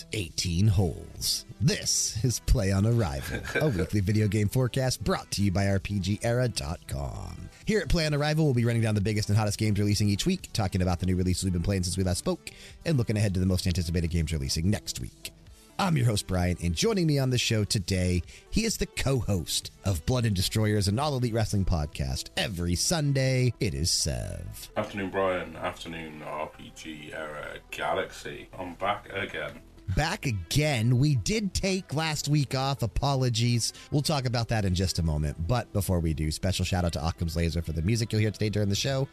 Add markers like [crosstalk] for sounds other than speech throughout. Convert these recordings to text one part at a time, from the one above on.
Two 18 holes. This is Play on Arrival, a [laughs] weekly video game forecast brought to you by RPGera.com. Here at Play on Arrival, we'll be running down the biggest and hottest games releasing each week, talking about the new releases we've been playing since we last spoke, and looking ahead to the most anticipated games releasing next week. I'm your host, Bryan, and joining me on the show today, he is the co host of Blood and Destroyers and All Elite Wrestling Podcast. Every Sunday, it is Sev. Afternoon, Bryan. Afternoon, RPG Era Galaxy. I'm back again. Back again. We did take last week off. Apologies. We'll talk about that in just a moment. But before we do, special shout out to Occam's Laser for the music you'll hear today during the show.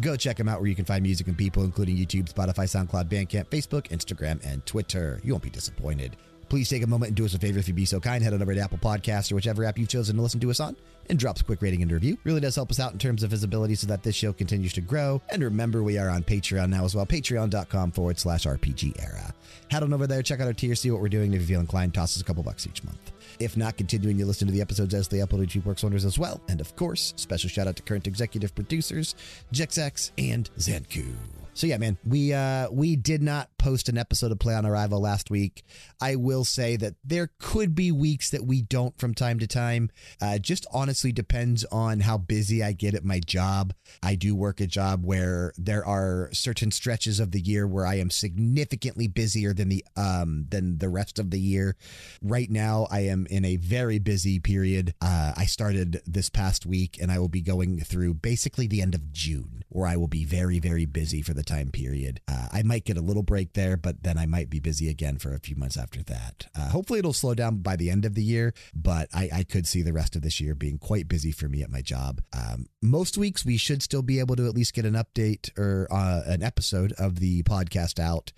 Go check them out where you can find music and people, including YouTube, Spotify, SoundCloud, Bandcamp, Facebook, Instagram, and Twitter. You won't be disappointed. Please take a moment and do us a favor if you'd be so kind. Head on over to Apple Podcasts or whichever app you've chosen to listen to us on and drops a quick rating and review. Really does help us out in terms of visibility so that this show continues to grow. And remember, we are on Patreon now as well, patreon.com forward slash RPG era. Head on over there, check out our tier, see what we're doing. If you feel inclined, toss us a couple bucks each month. If not, continuing to listen to the episodes as they upload week works wonders as well. And of course, special shout out to current executive producers, Jexak and Xancu. So yeah, man, we uh we did not post an episode of Play on Arrival last week. I will say that there could be weeks that we don't from time to time. Uh, just honestly depends on how busy I get at my job. I do work a job where there are certain stretches of the year where I am significantly busier than the um than the rest of the year. Right now, I am in a very busy period. Uh, I started this past week, and I will be going through basically the end of June, where I will be very very busy for the time period. Uh, I might get a little break there, but then I might be busy again for a few months after that. Uh, hopefully, it'll slow down by the end of the year, but I, I, could see the rest of this year being quite busy for me at my job. Um, most weeks, we should still be able to at least get an update or uh, an episode of the podcast out.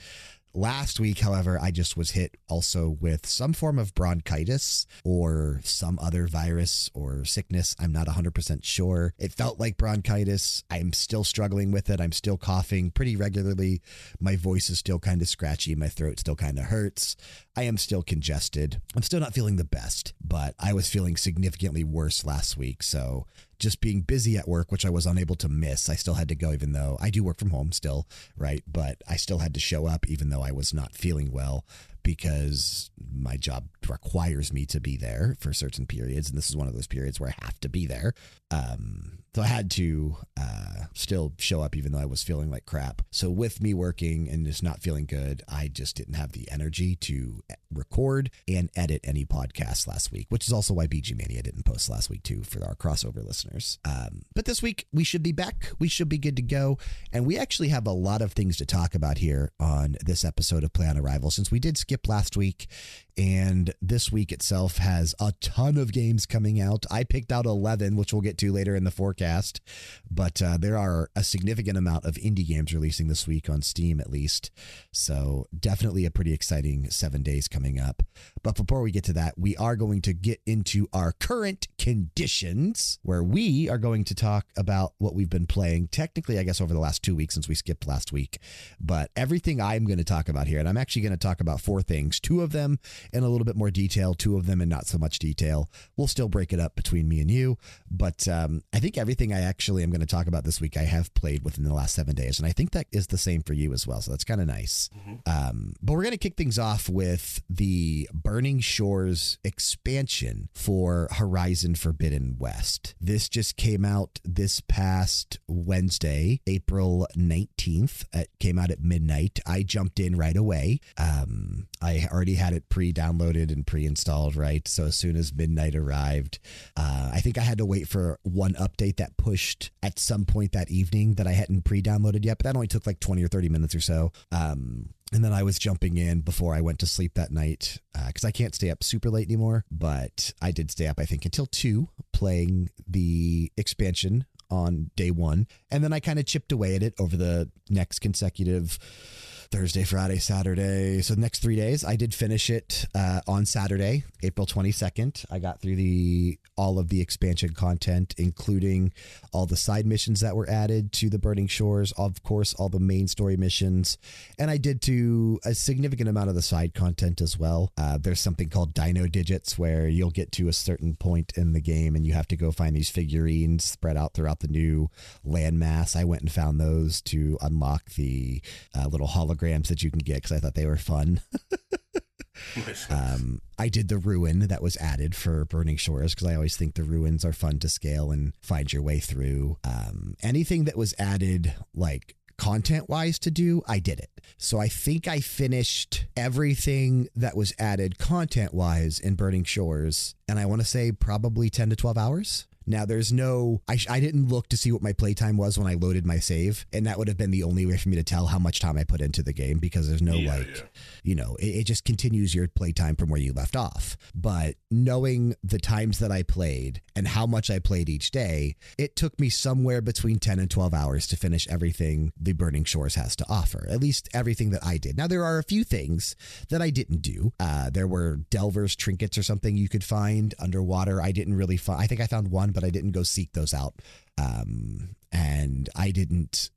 Last week, however, I just was hit also with some form of bronchitis or some other virus or sickness. I'm not 100% sure. It felt like bronchitis. I'm still struggling with it. I'm still coughing pretty regularly. My voice is still kind of scratchy. My throat still kind of hurts. I am still congested. I'm still not feeling the best, but I was feeling significantly worse last week. So just being busy at work, which I was unable to miss. I still had to go, even though I do work from home still, right? But I still had to show up, even though I was not feeling well because my job requires me to be there for certain periods. And this is one of those periods where I have to be there. Um, so I had to uh, still show up even though I was feeling like crap. So with me working and just not feeling good, I just didn't have the energy to record and edit any podcasts last week, which is also why BG Mania didn't post last week too for our crossover listeners. Um, but this week we should be back. We should be good to go. And we actually have a lot of things to talk about here on this episode of Play on Arrival since we did skip last week and this week itself has a ton of games coming out. I picked out 11, which we'll get to later in the forecast, but uh, there are a significant amount of indie games releasing this week on Steam, at least. So, definitely a pretty exciting seven days coming up. But before we get to that, we are going to get into our current conditions, where we are going to talk about what we've been playing, technically, I guess, over the last two weeks since we skipped last week. But everything I'm going to talk about here, and I'm actually going to talk about four things, two of them in a little bit more detail, two of them in not so much detail. We'll still break it up between me and you, but um, I think everything I actually am going to talk about this week I have played within the last seven days, and I think that is the same for you as well. So that's kind of nice. Mm-hmm. Um, but we're going to kick things off with the Burning Shores expansion for Horizon Forbidden West. This just came out this past Wednesday, April 19th. It came out at midnight. I jumped in right away. Um, I already had it pre downloaded and pre installed, right? So as soon as midnight arrived, uh, I think I had to wait for one update that pushed at some point that evening that I hadn't pre downloaded yet, but that only took like 20 or 30 minutes or so. Um, and then I was jumping in before I went to sleep that night because uh, I can't stay up super late anymore. But I did stay up, I think, until two playing the expansion on day one. And then I kind of chipped away at it over the next consecutive Thursday, Friday, Saturday. So the next three days, I did finish it uh, on Saturday, April 22nd. I got through the all of the expansion content, including all the side missions that were added to the Burning Shores, of course, all the main story missions. And I did do a significant amount of the side content as well. Uh, there's something called Dino Digits where you'll get to a certain point in the game and you have to go find these figurines spread out throughout the new landmass. I went and found those to unlock the uh, little hologram holograms that you can get because I thought they were fun. [laughs] um, I did the ruin that was added for Burning Shores because I always think the ruins are fun to scale and find your way through. Um, anything that was added, like content wise to do, I did it. So I think I finished everything that was added content wise in Burning Shores. And I want to say probably 10 to 12 hours. Now, there's no, I, I didn't look to see what my playtime was when I loaded my save. And that would have been the only way for me to tell how much time I put into the game because there's no Yeah, like, yeah. you know, it, it just continues your playtime from where you left off. But knowing the times that I played and how much I played each day, it took me somewhere between 10 and 12 hours to finish everything the Burning Shores has to offer, at least everything that I did. Now, there are a few things that I didn't do. Uh, there were Delver's trinkets or something you could find underwater. I didn't really find, I think I found one, but I didn't go seek those out. Um, and I didn't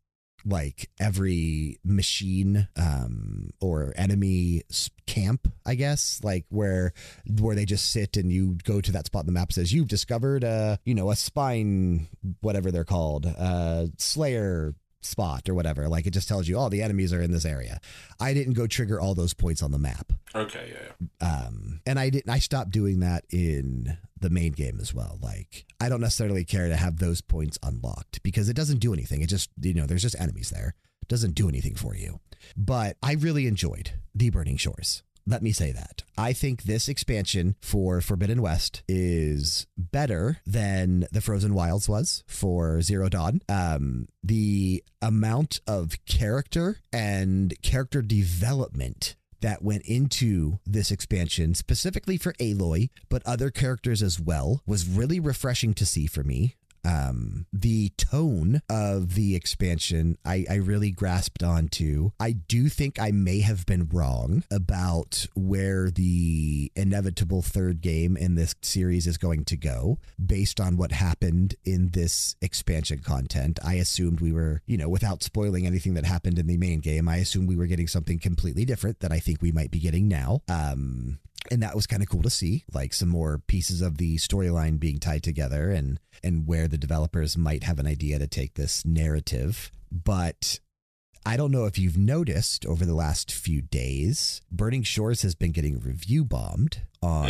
like every machine um or enemy camp i guess like where where they just sit and you go to that spot in the map says you've discovered a you know a spine whatever they're called uh slayer spot or whatever. Like it just tells you oh the enemies are in this area. I didn't go trigger all those points on the map. Okay, yeah, yeah. um and i didn't i stopped doing that in the main game as well. Like i don't necessarily care to have those points unlocked because it doesn't do anything. It just you know there's just enemies there. It doesn't do anything for you. But i really enjoyed the burning shores let me say that. I think this expansion for Forbidden West is better than the Frozen Wilds was for Zero Dawn. Um, the amount of character and character development that went into this expansion, specifically for Aloy, but other characters as well, was really refreshing to see for me. Um, the tone of the expansion, I, I really grasped onto. I do think I may have been wrong about where the inevitable third game in this series is going to go based on what happened in this expansion content. I assumed we were, you know, without spoiling anything that happened in the main game, I assumed we were getting something completely different that I think we might be getting now. Um, and that was kind of cool to see like some more pieces of the storyline being tied together and and where the developers might have an idea to take this narrative but I don't know if you've noticed over the last few days, Burning Shores has been getting review bombed on.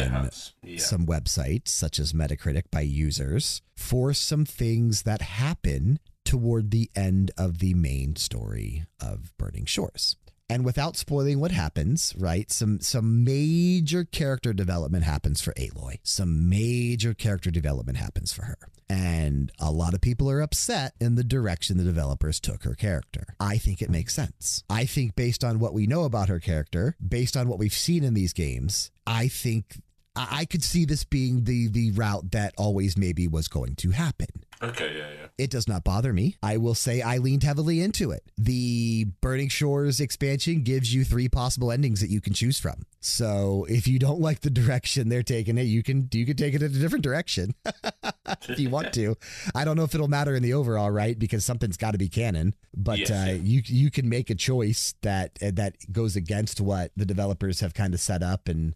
Yeah. some websites, such as Metacritic, by users for some things that happen toward the end of the main story of Burning Shores. And without spoiling what happens, right? Some some major character development happens for Aloy. Some major character development happens for her. And a lot of people are upset in the direction the developers took her character. I think it makes sense. I think based on what we know about her character, based on what we've seen in these games, I think I could see this being the the route that always maybe was going to happen. Okay, yeah, yeah. It does not bother me. I will say I leaned heavily into it. The Burning Shores expansion gives you three possible endings that you can choose from. So if you don't like the direction they're taking it, you can you can take it in a different direction [laughs] if you want [laughs] to. I don't know if it'll matter in the overall, right? Because something's got to be canon. But Yes, uh, yeah. you you can make a choice that that goes against what the developers have kind of set up and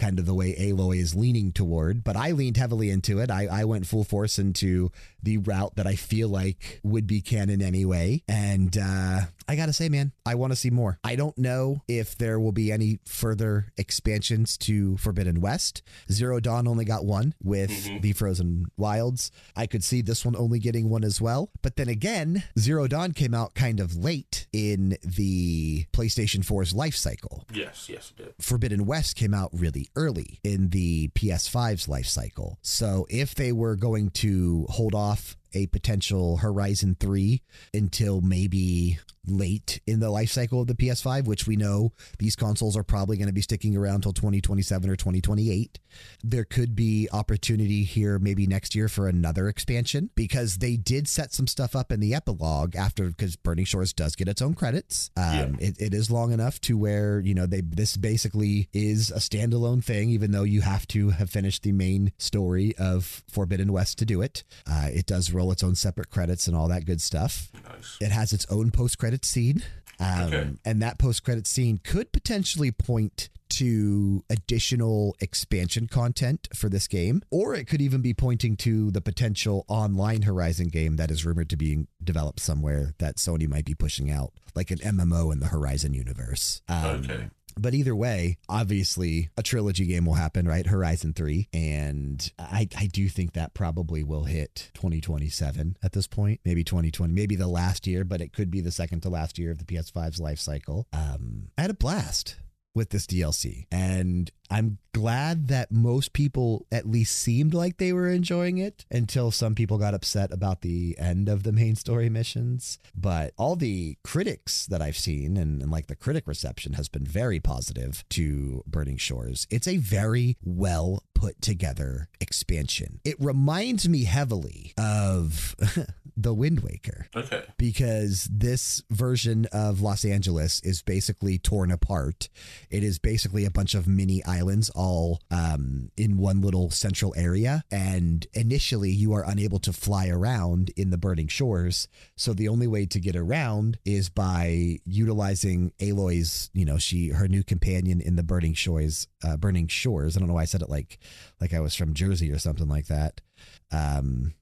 kind of the way Aloy is leaning toward, but I leaned heavily into it. I, I went full force into the route that I feel like would be canon anyway. And uh, I got to say, man, I want to see more. I don't know if there will be any further expansions to Forbidden West. Zero Dawn only got one with Mhm. the Frozen Wilds. I could see this one only getting one as well. But then again, Zero Dawn came out kind of late in the PlayStation 4's life cycle. Yes, yes, it did. Forbidden West came out really early in the PS5's life cycle. So if they were going to hold off a potential Horizon 3 until maybe late in the life cycle of the PS5, which we know these consoles are probably going to be sticking around until 2027 or 2028, there could be opportunity here maybe next year for another expansion because they did set some stuff up in the epilogue after because Burning Shores does get its own credits. Um, it, it is long enough to where you know they this basically is a standalone thing, even though you have to have finished the main story of Forbidden West to do it. Uh, it does roll its own separate credits and all that good stuff. Nice. It has its own post credit scene Um, Okay. And that post credit scene could potentially point to additional expansion content for this game, or it could even be pointing to the potential online Horizon game that is rumored to be developed somewhere that Sony might be pushing out, like an MMO in the Horizon universe. Um, Okay. But either way, obviously a trilogy game will happen, right? Horizon 3. And I, I do think that probably will hit 2027 at this point. Maybe 2020, maybe the last year, but it could be the second to last year of the PS5's life cycle. Um, I had a blast with this DLC. And I'm glad that most people at least seemed like they were enjoying it until some people got upset about the end of the main story missions. But all the critics that I've seen and, and like the critic reception has been very positive to Burning Shores. It's a very well put together expansion. It reminds me heavily of [laughs] The Wind Waker Okay. because this version of Los Angeles is basically torn apart. It is basically a bunch of mini islands all um, in one little central area. And initially, you are unable to fly around in the burning shores. So the only way to get around is by utilizing Aloy's, you know, she her new companion in the burning shores. Uh, burning shores. I don't know why I said it like like I was from Jersey or something like that. Um,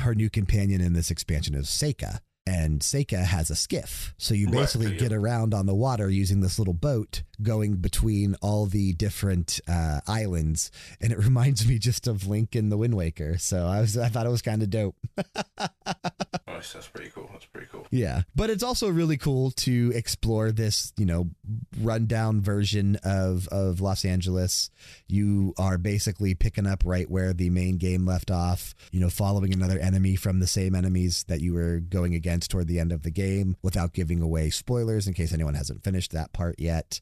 her new companion in this expansion is Seyka. And Seyka has a skiff. So you Right, basically yeah. get around on the water using this little boat going between all the different uh, islands. And it [laughs] reminds me just of Link in the Wind Waker. So I was I thought it was kind of dope. [laughs] Nice. That's pretty cool. That's pretty cool. Yeah. But it's also really cool to explore this, you know, rundown version of, of Los Angeles. You are basically picking up right where the main game left off, you know, following another enemy from the same enemies that you were going against toward the end of the game without giving away spoilers in case anyone hasn't finished that part yet.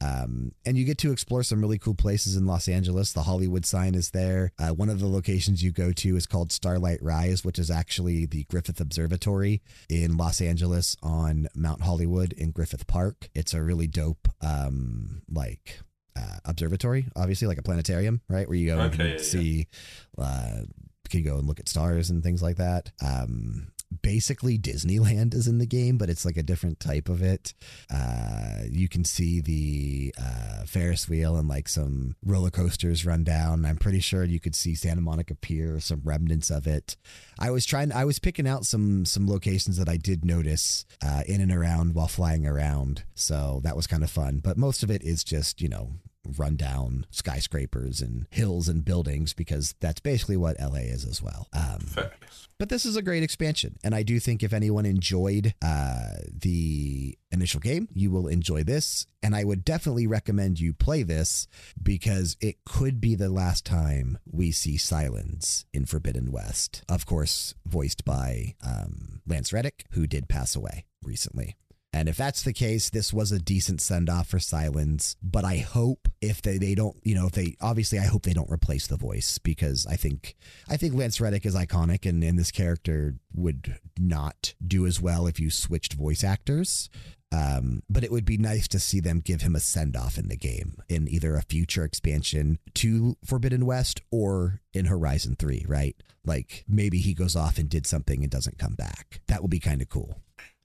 Um, and you get to explore some really cool places in Los Angeles. The Hollywood sign is there. Uh, one of the locations you go to is called Starlight Rise, which is actually the Griffith Observatory in Los Angeles on Mount Hollywood in Griffith Park. It's a really dope, um, like, uh, observatory, obviously, like a planetarium, right? Where you go Okay, and yeah, yeah. see, uh, can go and look at stars and things like that. Um, basically Disneyland is in the game, but it's like a different type of it. Uh, you can see the uh, Ferris wheel and like some roller coasters run down. I'm pretty sure you could see Santa Monica Pier, some remnants of it. I was trying. I was picking out some some locations that I did notice uh, in and around while flying around. So that was kind of fun. But most of it is just you know rundown skyscrapers and hills and buildings because that's basically what LA is as well. Um, but this is a great expansion, and I do think if anyone enjoyed uh, the initial game, you will enjoy this. And I would definitely recommend you play this because it could be the last time we see Sylens in Forbidden West. Of course, voiced by um, Lance Reddick, who did pass away recently. And if that's the case, this was a decent send off for Sylens. But I hope if they, they don't, you know, if they obviously I hope they don't replace the voice because I think I think Lance Reddick is iconic and, and this character would not do as well if you switched voice actors. Um, but it would be nice to see them give him a send off in the game in either a future expansion to Forbidden West or in Horizon 3, right? Like maybe he goes off and did something and doesn't come back. That would be kind of cool.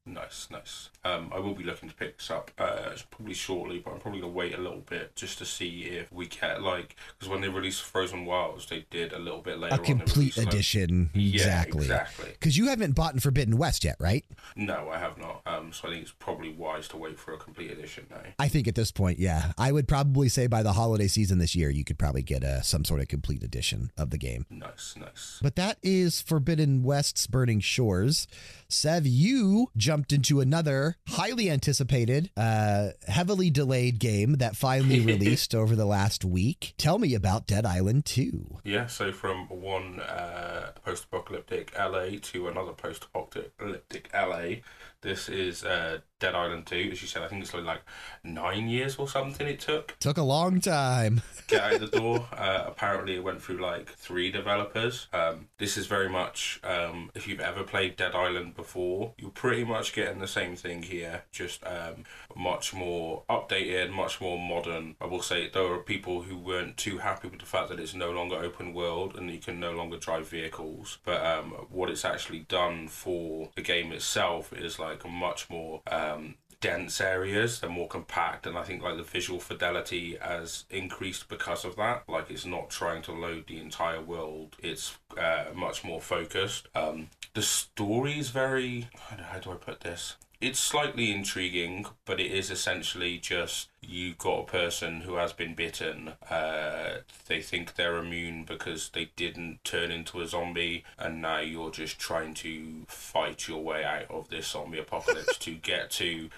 Nice, nice. Um, I will be looking to pick this up uh, probably shortly, but I'm probably gonna wait a little bit just to see if we get like because when they released Frozen Wilds, they did a little bit later. A complete released, like- edition. Yeah, exactly. exactly. Because you haven't bought Forbidden West yet, right? No, I have not. Um, so I think it's probably wise to wait for a complete edition now. I think at this point, yeah. I would probably say by the holiday season this year, you could probably get a, some sort of complete edition of the game. Nice, nice. But that is Forbidden West's Burning Shores. Sev, you jumped into another highly anticipated, uh, heavily delayed game that finally [laughs] released over the last week. Tell me about Dead Island 2. Yeah, so from one uh, post-apocalyptic LA to another post-apocalyptic LA, this is uh, Dead Island 2. As you said, I think it's like, like nine years or something it took Took a long time. [laughs] get out the door. Uh, apparently, it went through like three developers. Um, this is very much, um, if you've ever played Dead Island before, you're pretty much getting the same thing here, just um, much more updated, much more modern. I will say there are people who weren't too happy with the fact that it's no longer open world and you can no longer drive vehicles. But um, what it's actually done for the game itself is like a much more um, dense areas. They're more compact, and I think like the visual fidelity has increased because of that. Like it's not trying to load the entire world. It's uh, much more focused. Um, the story is very. How do I put this? It's slightly intriguing, but it is essentially just you've got a person who has been bitten. Uh, they think they're immune because they didn't turn into a zombie, and now you're just trying to fight your way out of this zombie apocalypse to get to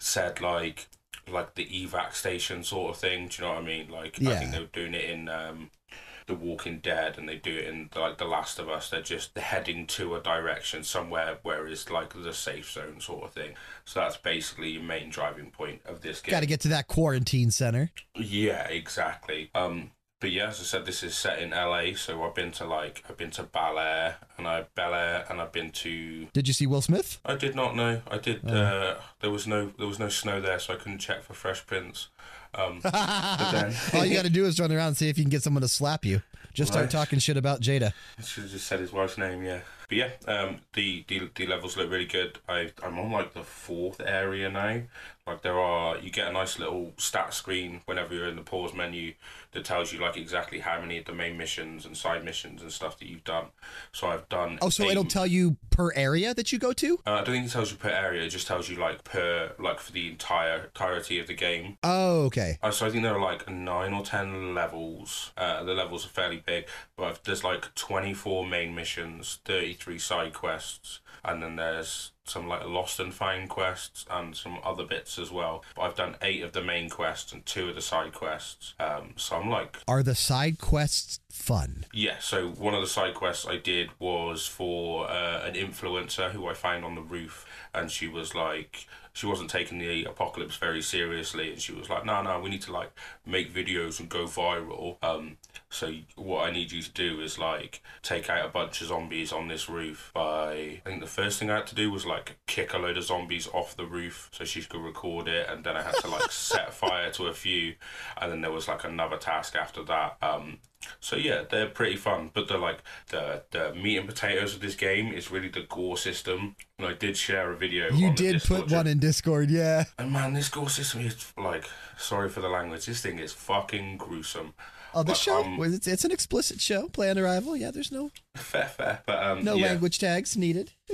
said like like the evac station sort of thing. Do you know what I mean? Like I think they were doing it in um, the Walking Dead, and they do it in like The Last of Us. They're just heading to a direction somewhere where it's like the safe zone sort of thing. So that's basically your main driving point of this game. Got to get to that quarantine center. Yeah, exactly. Um, but yeah, as I said, this is set in LA, so I've been to like I've been to Bel Air and I Bel Air and I've been to. Did you see Will Smith? I did not know. I did. Uh, there was no there was no snow there, so I couldn't check for Fresh Prince. Um, [laughs] then All you got to do is run around and see if you can get someone to slap you. Just start Right. talking shit about Jada. I should have just said his wife's name, yeah. But yeah, um, the, the the levels look really good. I I'm on like the fourth area now. Like there are, you get a nice little stat screen whenever you're in the pause menu that tells you like exactly how many of the main missions and side missions and stuff that you've done. So I've done. Oh, so eight- it'll tell you per area that you go to? Uh, I don't think it tells you per area. It just tells you like per like for the entire entirety of the game. Oh, okay. Uh, so I think there are like nine or ten levels. Uh, the levels are fairly big, but I've- there's like twenty four main missions, thirty three side quests, and then there's some like lost and found quests and some other bits as well. But I've done eight of the main quests and two of the side quests. Um, so I'm like Are the side quests fun? yeah, so one of the side quests I did was for uh, an influencer who I found on the roof, and she was like, she wasn't taking the apocalypse very seriously, and she was like, no, no, we need to like make videos and go viral. Um, so what I need you to do is like take out a bunch of zombies on this roof by I think the first thing I had to do was like kick a load of zombies off the roof so she could record it, and then I had to like [laughs] set fire to a few, and then there was like another task after that. Um, so yeah, they're pretty fun, but they're like the the meat and potatoes of this game is really the gore system. And I did share a video. You did put one in Discord, yeah. and man, this gore system is like, sorry for the language, this thing is fucking gruesome. Oh, the show um, it's, it's an explicit show. Play on Arrival. Yeah, there's no [laughs] Fair, fair. But um, no yeah, language tags needed. [laughs]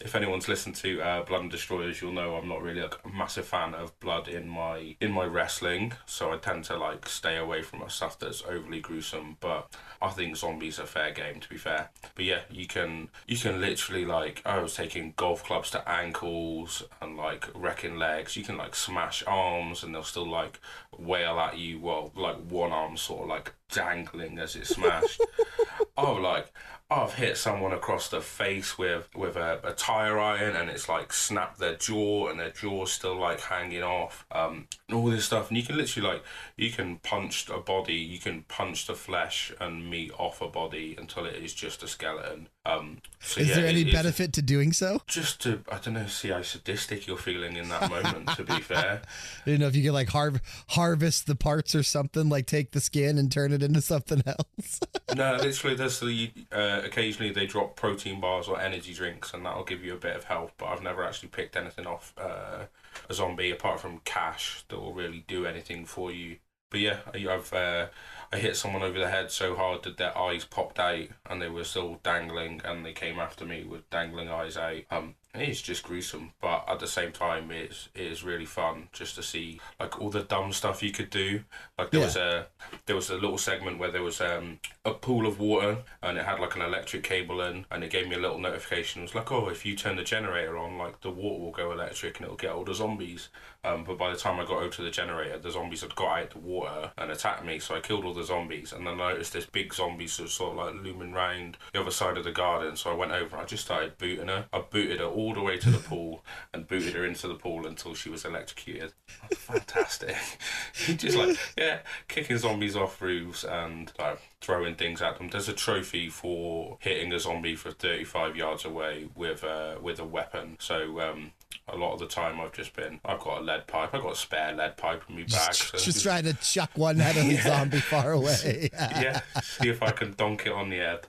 if anyone's listened to uh, Blood and Destroyers, you'll know I'm not really like, a massive fan of blood in my in my wrestling, so I tend to like stay away from stuff that's overly gruesome. But I think zombies are fair game, to be fair. But yeah, you can you can literally like I was taking golf clubs to ankles and like wrecking legs. You can like smash arms, and they'll still like wail at you while like one arm sort of like dangling as it's smashed. [laughs] oh, like I've hit someone across the face with with a, a tire iron, and it's like snapped their jaw, and their jaw's still like hanging off. Um, all this stuff, and you can literally like you can punch a body, you can punch the flesh and meat off a body until it is just a skeleton. Um, so Is yeah, there any it's- benefit to doing so? Just to I don't know, see how sadistic you're feeling in that moment. to be [laughs] fair, I don't know if you could like har- harvest the parts or something, like take the skin and turn it into something else. [laughs] no, literally, there's the uh, occasionally they drop protein bars or energy drinks, and that'll give you a bit of health. But I've never actually picked anything off uh, a zombie apart from cash that will really do anything for you. But yeah, I- I've uh, I hit someone over the head so hard that their eyes popped out and they were still dangling, and they came after me with dangling eyes out. Um, it's just gruesome, but at the same time, it's it is really fun just to see like all the dumb stuff you could do. Like there Yeah. was a there was a little segment where there was um, a pool of water and it had like an electric cable in, and it gave me a little notification. It was like, oh, if you turn the generator on, like the water will go electric and it'll get all the zombies. Um, but by the time I got over to the generator, the zombies had got out the water and attacked me, so I killed all the zombies. And then I noticed this big zombie sort of, sort of like looming round the other side of the garden. So I went over and I just started booting her. I booted her all the way to the pool and booted her into the pool until she was electrocuted. Fantastic. [laughs] you just like, yeah, kicking zombies off roofs and like throwing things at them. There's a trophy for hitting a zombie for 35 yards away with uh, with a weapon. So um, a lot of the time I've just been, I've got a lead pipe, I've got a spare lead pipe in my bag. just, so just trying to chuck one at a [laughs] the zombie far away. [laughs] yeah, see if I can donk it on the head.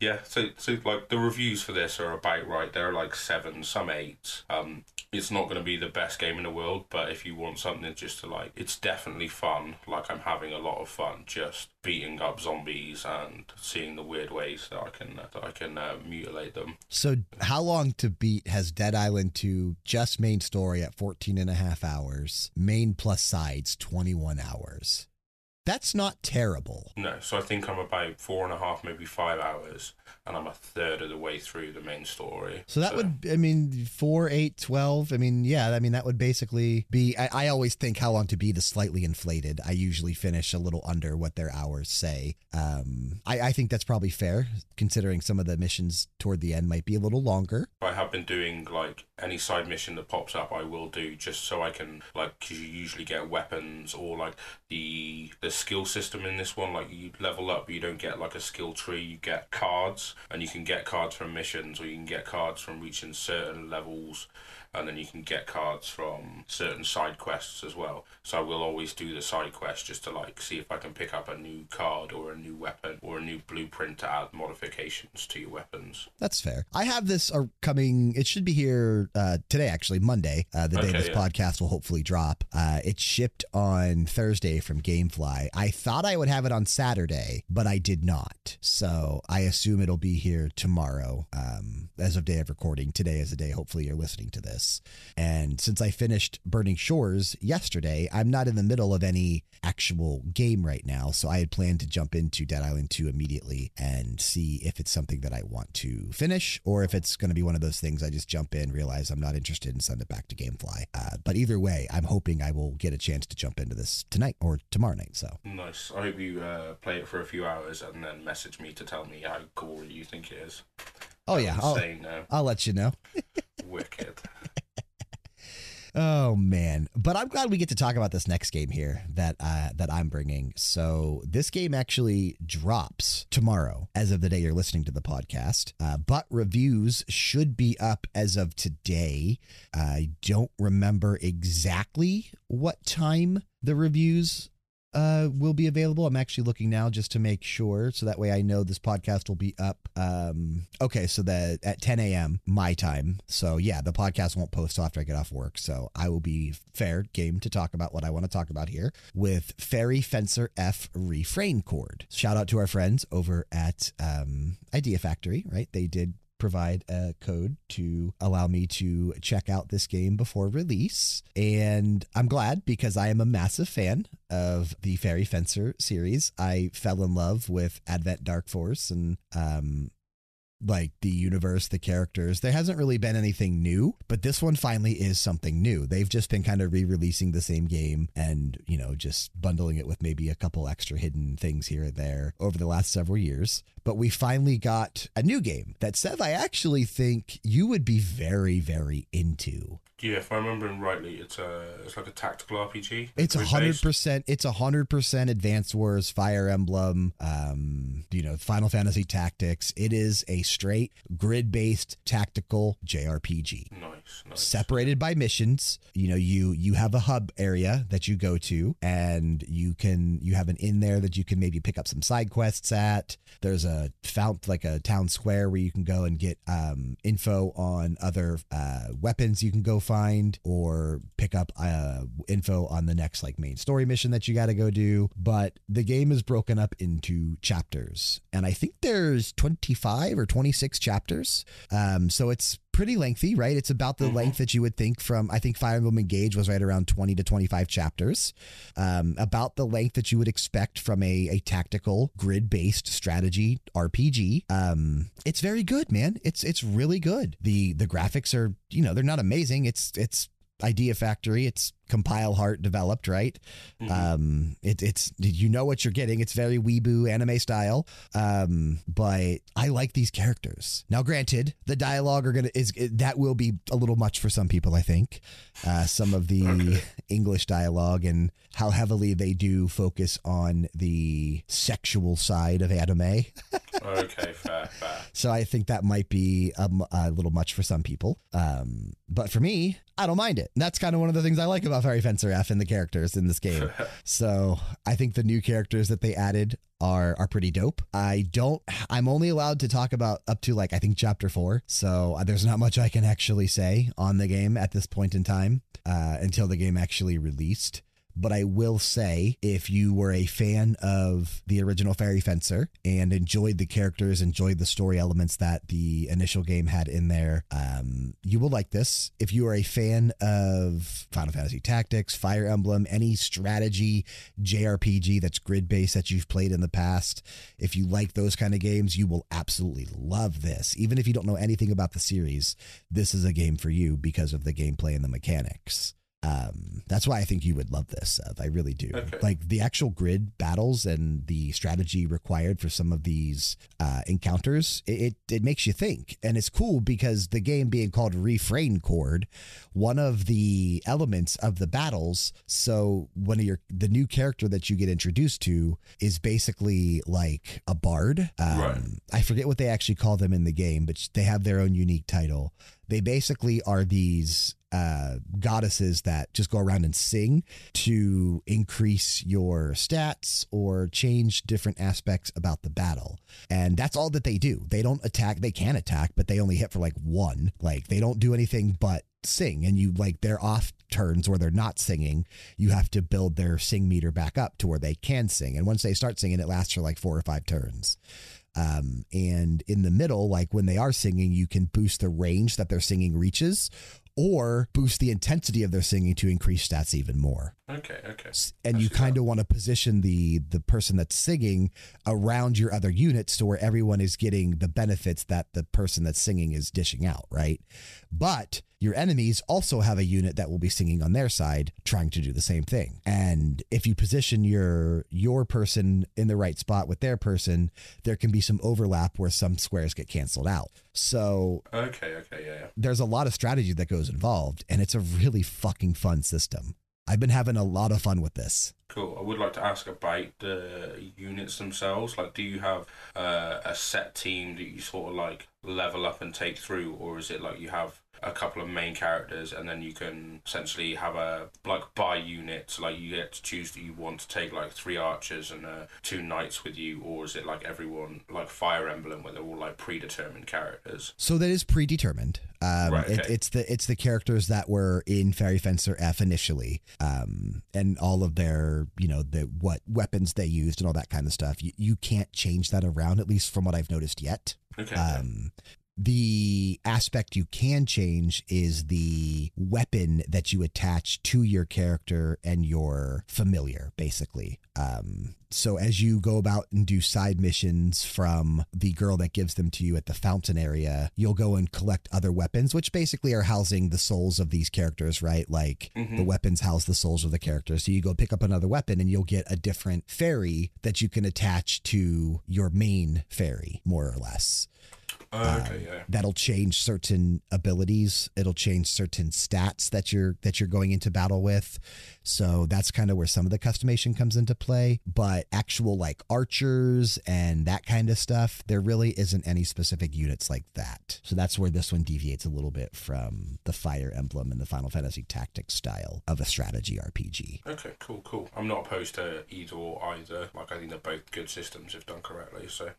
Yeah, so so like the reviews for this are about right. They're like seven, some eight. Um, it's not going to be the best game in the world, but if you want something just to like, it's definitely fun. Like I'm having a lot of fun just beating up zombies and seeing the weird ways that I can that I can uh, mutilate them. So, how long to beat has Dead Island 2 just main story at 14 and a half hours, main plus sides 21 hours? That's not terrible. No, so I think I'm about four and a half, maybe five hours, and I'm a third of the way through the main story. So that would, I mean, 4, 8, 12. I mean, yeah, I mean, that would basically be. I, I always think how long to beat is slightly inflated. I usually finish a little under what their hours say. Um, I, I think that's probably fair, considering some of the missions toward the end might be a little longer. I have been doing like any side mission that pops up, I will do just so I can like because you usually get weapons or like the the skill system in this one. Like you level up, you don't get like a skill tree. You get cards, and you can get cards from missions, or you can get cards from reaching certain levels and then you can get cards from certain side quests as well. So I will always do the side quest just to like see if I can pick up a new card or a new weapon or a new blueprint to add modifications to your weapons. That's fair. I have this uh, coming. It should be here uh, today, actually, Monday, uh, the day this yeah. podcast will hopefully drop. Uh, it shipped on Thursday from GameFly. I thought I would have it on Saturday, but I did not. So I assume it'll be here tomorrow. Um, as of day of recording, today is the day. Hopefully, you're listening to this. And since I finished Burning Shores yesterday, I'm not in the middle of any actual game right now. So I had planned to jump into Dead Island 2 immediately and see if it's something that I want to finish or if it's going to be one of those things I just jump in, realize I'm not interested, and send it back to Gamefly. Uh, but either way, I'm hoping I will get a chance to jump into this tonight or tomorrow night. So Nice. I hope you uh, play it for a few hours and then message me to tell me how cool you think it is. Oh yeah, I'll. I'll let you know. [laughs] Wicked. Oh man, but I'm glad we get to talk about this next game here that uh, that I'm bringing. So this game actually drops tomorrow, as of the day you're listening to the podcast. Uh, but reviews should be up as of today. I don't remember exactly what time the reviews uh, will be available. I'm actually looking now just to make sure, so that way I know this podcast will be up. Um, okay, so that at 10 a.m. my time. So yeah, the podcast won't post after I get off work. So I will be fair game to talk about what I want to talk about here with Fairy Fencer F Refrain Chord. Shout out to our friends over at um, Idea Factory. Right, they did provide a code to allow me to check out this game before release. And I'm glad because I am a massive fan of the Fairy Fencer series. I fell in love with Advent Dark Force and um like the universe, the characters. There hasn't really been anything new, but this one finally is something new. They've just been kind of re-releasing the same game and, you know, just bundling it with maybe a couple extra hidden things here and there over the last several years. But we finally got a new game that Sev, I actually think you would be very, very into. Yeah, if I remember rightly, it's a it's like a tactical RPG. It's a hundred percent. It's a hundred percent Advanced Wars, Fire Emblem, um, you know, Final Fantasy Tactics. It is a straight grid-based tactical JRPG. Nice, nice. separated by missions you know you you have a hub area that you go to and you can you have an inn there that you can maybe pick up some side quests at there's a fount like a town square where you can go and get um, info on other uh, weapons you can go find or pick up uh, info on the next like main story mission that you got to go do. But the game is broken up into chapters and i think there's 25 or 26 chapters. Um, so it's pretty lengthy, right? It's about the Mhm. length that you would think from, I think Fire Emblem Engage was right around 20 to 25 chapters. Um, about the length that you would expect from a, a tactical grid based strategy RPG. Um, it's very good, man. It's, it's really good. The, the graphics are, you know, they're not amazing. It's, it's, Idea Factory. It's Compile Heart developed, right? Mhm. Um, it, it's you know what you're getting. It's very weeboo anime style. Um, but I like these characters. Now, granted, the dialogue are gonna is that will be a little much for some people. I think uh, some of the Okay. English dialogue and how heavily they do focus on the sexual side of anime. okay, fair, fair. [laughs] So I think that might be a little much for some people. Um, but for me, I don't mind it. And that's kind of one of the things I like about Fairy Fencer F and the characters in this game. [laughs] so I think the new characters that they added are are pretty dope. I don't. I'm only allowed to talk about up to like I think chapter four. So uh, there's not much I can actually say on the game at this point in time uh, until the game actually released. But I will say, if you were a fan of the original Fairy Fencer and enjoyed the characters, enjoyed the story elements that the initial game had in there, um, you will like this. If you are a fan of Final Fantasy Tactics, Fire Emblem, any strategy JRPG that's grid based that you've played in the past, if you like those kind of games, you will absolutely love this. Even if you don't know anything about the series, this is a game for you because of the gameplay and the mechanics. Um, that's why I think you would love this. Sev. I really do. Okay. Like the actual grid battles and the strategy required for some of these uh, encounters, it, it it makes you think, and it's cool because the game being called Refrain Chord, one of the elements of the battles. So one of your the new character that you get introduced to is basically like a bard. Um, Right. I forget what they actually call them in the game, but they have their own unique title. They basically are these uh, goddesses that just go around and sing to increase your stats or change different aspects about the battle. And that's all that they do. They don't attack, they can attack, but they only hit for like one. Like they don't do anything but sing. And you like their off turns where they're not singing, you have to build their sing meter back up to where they can sing. And once they start singing, it lasts for like four or five turns. Um, and in the middle, like when they are singing, you can boost the range that their singing reaches or boost the intensity of their singing to increase stats even more. Okay, okay. And I you kind of want to position the the person that's singing around your other units to where everyone is getting the benefits that the person that's singing is dishing out, right? But your enemies also have a unit that will be singing on their side trying to do the same thing. And if you position your your person in the right spot with their person, there can be some overlap where some squares get canceled out. So Okay, okay, yeah, yeah. there's a lot of strategy that goes involved and it's a really fucking fun system. I've been having a lot of fun with this. Cool. I would like to ask about the units themselves. Like, do you have uh, a set team that you sort of like level up and take through, or is it like you have a couple of main characters and then you can essentially have a like by unit, like you get to choose that you want to take like three archers and uh, two knights with you, or is it like everyone like Fire Emblem where they're all like predetermined characters? So that is predetermined. Um, Right, it, it's the it's the characters that were in Fairy Fencer F initially, um, and all of their you know the what weapons they used and all that kind of stuff. You, you can't change that around, at least from what I've noticed yet. Okay. Um, the aspect you can change is the weapon that you attach to your character and your familiar, basically. Um, so as you go about and do side missions from the girl that gives them to you at the fountain area, you'll go and collect other weapons, which basically are housing the souls of these characters, right? Like Mhm. the weapons house the souls of the characters. So you go pick up another weapon and you'll get a different fairy that you can attach to your main fairy, more or less Oh, okay, yeah. that'll change certain abilities it'll change certain stats that you're that you're going into battle with so that's kind of where some of the customization comes into play but actual like archers and that kind of stuff there really isn't any specific units like that so that's where this one deviates a little bit from the fire emblem and the final fantasy tactics style of a strategy rpg Okay, cool, cool. I'm not opposed to either or either. Like, I think they're both good systems if done correctly. So,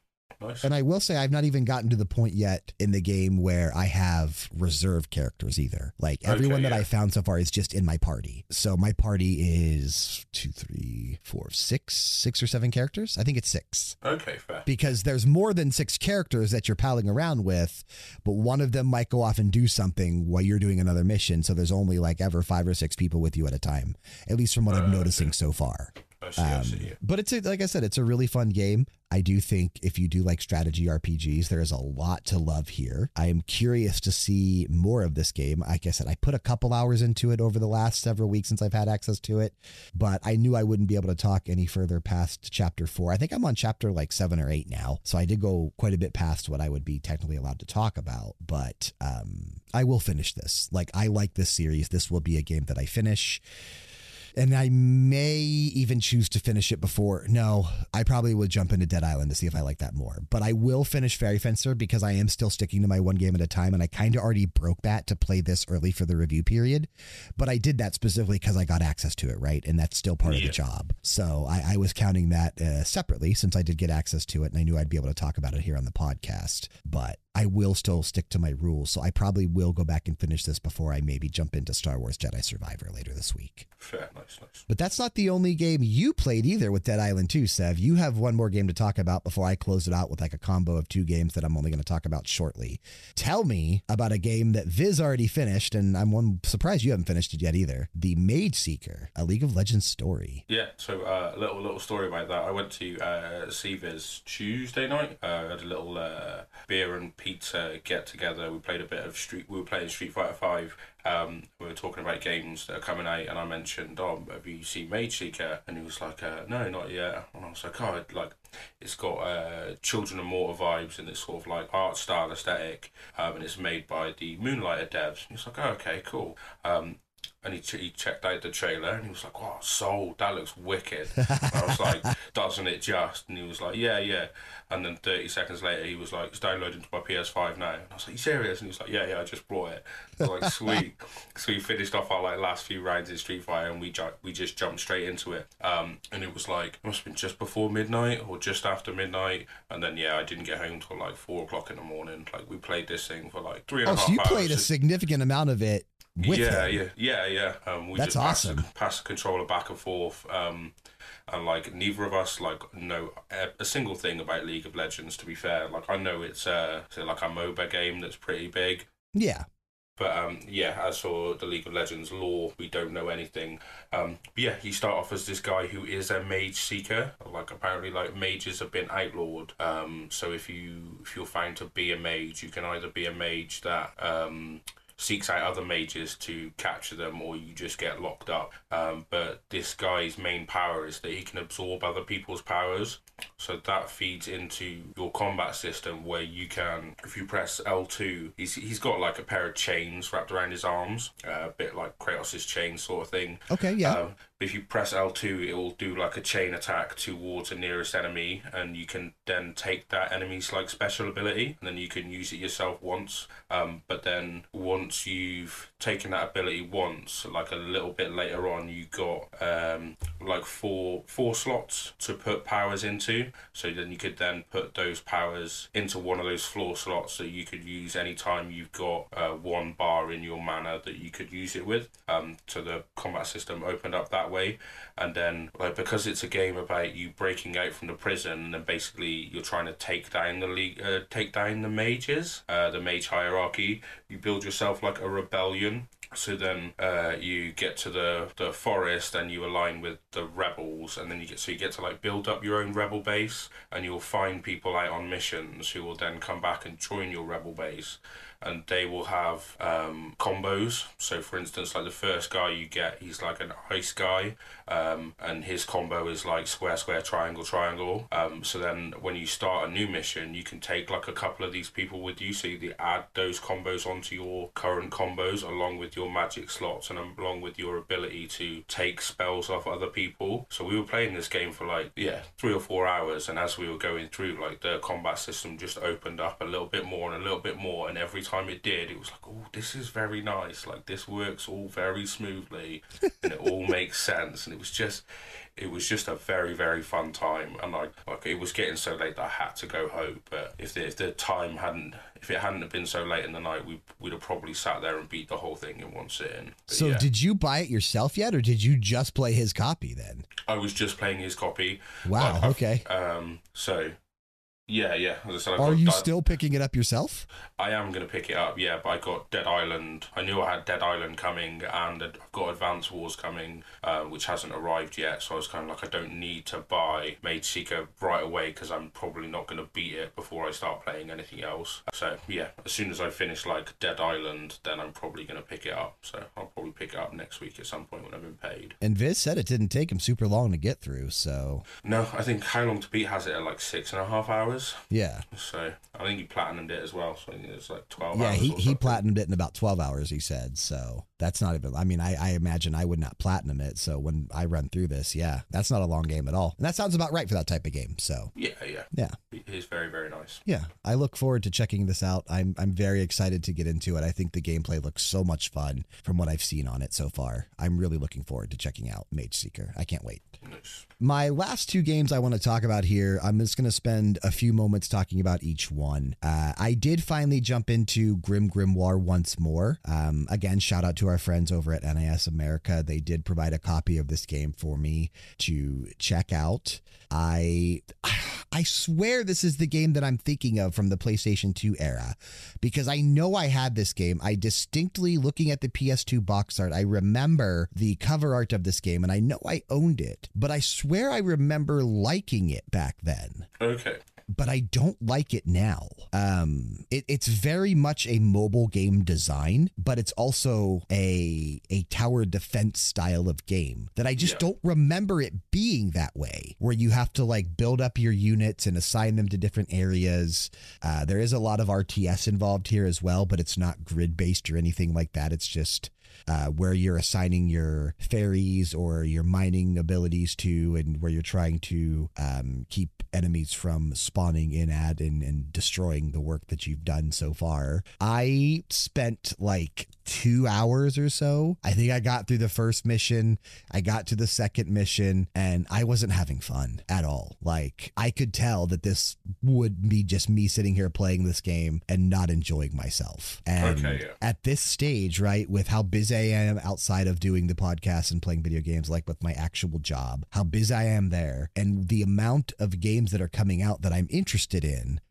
nice. And I will say I've not even gotten to the point yet in the game where I have reserve characters either. Like everyone Okay, that yeah. I found so far is just in my party. So my party is two, three, four, six, six or seven characters. I think it's six. Okay, fair. Because there's more than six characters that you're palling around with, but one of them might go off and do something while you're doing another mission. So there's only like ever five or six people with you at a time, at least from what Uh, I'm okay. noticing so far. I see, I Um, see. but it's a, like I said, it's a really fun game. I do think if you do like strategy RPGs, there is a lot to love here. I am curious to see more of this game. Like I said, I put a couple hours into it over the last several weeks since I've had access to it, but I knew I wouldn't be able to talk any further past chapter four. I think I'm on chapter like seven or eight now. So I did go quite a bit past what I would be technically allowed to talk about, but um, I will finish this. Like, I like this series. This will be a game that I finish And I may even choose to finish it before. No, I probably would jump into Dead Island to see if I like that more. But I will finish Fairy Fencer because I am still sticking to my one game at a time. And I kind of already broke that to play this early for the review period. But I did that specifically because I got access to it, right? And that's still part of the job. So I, I was counting that uh, separately since I did get access to it and I knew I'd be able to talk about it here on the podcast. But I will still stick to my rules. So I probably will go back and finish this before I maybe jump into Star Wars Jedi Survivor later this week. Fair, nice, nice. But that's not the only game you played either with Dead Island 2, Sev. You have one more game to talk about before I close it out with like a combo of two games that I'm only going to talk about shortly. Tell me about a game that Viz already finished, and I'm one surprised you haven't finished it yet either. The Mageseeker, a League of Legends story. Yeah, so uh, a little little story about that. I went to uh, CVIS Tuesday night. Uh, had a little uh, beer and pizza get together. We played a bit of Street. We were playing Street Fighter Five. Um, we were talking about games that are coming out, and I mentioned, "Oh, have you seen Mageseeker?" And he was like, uh, "No, not yet." And I was like, "Oh, like it's got uh, Children of Morta vibes and this sort of like art style aesthetic, um, and it's made by the Moonlighter devs." And he's like, "Oh, okay, cool." Um, and he, ch- he checked out the trailer and he was like, "Wow, sold! That looks wicked." I was like, [laughs] "Doesn't it just?" And he was like, "Yeah, yeah." And then thirty seconds later, he was like, "It's downloading to my PS5 now." And I was like, "You serious?" And he was like, "Yeah, yeah, I just brought it." I was like, [laughs] "Sweet." so we finished off our like last few rounds in Street Fighter, and we ju- we just jumped straight into it. Um, and it was like it must have been just before midnight or just after midnight. And then yeah, I didn't get home until like four o'clock in the morning. Like we played this thing for like three and a Oh, half so you hours. played a significant amount of it yeah, him. yeah, yeah, yeah. Um, we That's just the- awesome. Passed the controller back and forth. Um, and like neither of us like know a, single thing about League of Legends. To be fair, like I know it's uh like a MOBA game that's pretty big. Yeah. But um, yeah, as for the League of Legends lore, we don't know anything. Um, yeah, you start off as this guy who is a mage seeker. Like apparently, like mages have been outlawed. Um, so if you if you're found to be a mage, you can either be a mage that um, seeks out other mages to capture them, or you just get locked up. Um, but this guy's main power is that he can absorb other people's powers. So that feeds into your combat system where you can, if you press L2, he's, he's got like a pair of chains wrapped around his arms, uh, a bit like Kratos' chain sort of thing. Okay, yeah. Um, but if you press L2, it will do like a chain attack towards the nearest enemy, and you can then take that enemy's like special ability, and then you can use it yourself once. Um, but then once you've taken that ability once, like a little bit later on, you got um, like four four slots to put powers into. So then you could then put those powers into one of those floor slots that you could use anytime you've got uh, one bar in your mana that you could use it with. Um, so the combat system opened up that way, and then like because it's a game about you breaking out from the prison, and then basically you're trying to take down the league, uh, take down the mages, uh, the mage hierarchy. You build yourself like a rebellion so then uh, you get to the, the forest and you align with the rebels, and then you get so you get to like build up your own rebel base, and you'll find people out on missions who will then come back and join your rebel base, and they will have um, combos. So for instance, like the first guy you get, he's like an ice guy, um, and his combo is like square, square, triangle, triangle. Um, so then when you start a new mission, you can take like a couple of these people with you, so you add those combos onto your current combos along with your magic slots and along with your ability to take spells off other people. So we were playing this game for like yeah three or four hours, and as we were going through, like the combat system just opened up a little bit more and a little bit more, and every time it did, it was like oh this is very nice, like this works all very smoothly, and it all makes sense, and it was just it was just a very very fun time and like like it was getting so late that I had to go home but if the, if the time hadn't if it hadn't have been so late in the night we we'd have probably sat there and beat the whole thing in one sitting But so yeah, did you buy it yourself yet, or did you just play his copy then? I was just playing his copy Wow. I've- Okay. um so yeah yeah as I said I've Are got- you I- still picking it up yourself? I am going to pick it up, yeah, but I got Dead Island. I knew I had Dead Island coming, and I've got Advance Wars coming, uh, which hasn't arrived yet. So I was kind of like, I don't need to buy Mageseeker right away because I'm probably not going to beat it before I start playing anything else. So yeah, as soon as I finish like Dead Island, then I'm probably going to pick it up. So I'll probably pick it up next week at some point when I've been paid. And Viz said it didn't take him super long to get through. So No, I think how long to beat has it at like six and a half hours. Hours. Yeah. So I think he platinumed it as well. So I think it's like twelve. Yeah, hours he, he platinumed it in about 12 hours, he said. So that's not even, I mean, I, I imagine I would not platinum it. So when I run through this, yeah, that's not a long game at all. And that sounds about right for that type of game. So Yeah, yeah, yeah. He- He's very, very nice. Yeah, I look forward to checking this out. I'm I'm very excited to get into it. I think the gameplay looks so much fun from what I've seen on it so far. I'm really looking forward to checking out Mageseeker. I can't wait. Nice. My last two games I want to talk about here, I'm just going to spend a few moments talking about each one. Uh, I did finally jump into GrimGrimoire OnceMore. Um, again, shout out to our friends over at NIS America. They did provide a copy of this game for me to check out. I I swear this is the game that I'm thinking of from the PlayStation 2 era because I know I had this game. I distinctly looking at the PS2 box art, I remember the cover art of this game and I know I owned it, but I swear I remember liking it back then Okay. But I don't like it now. Um, it, it's very much a mobile game design, but it's also a a tower defense style of game that I just Yeah. don't remember it being that way. Where you have to like build up your units and assign them to different areas. Uh, there is a lot of RTS involved here as well, but it's not grid based or anything like that. It's just uh, where you're assigning your fairies or your mining abilities to, and where you're trying to um, keep enemies from spawning in at and, and destroying the work that you've done so far. I spent like two hours or so. I think I got through the first mission, I got to the second mission, and I wasn't having fun at all. Like, I could tell that this would be just me sitting here playing this game and not enjoying myself. And Okay, yeah. at this stage, right, with how busy I am outside of doing the podcast and playing video games, like with my actual job, how busy I am there, and the amount of games that are coming out that I'm interested in,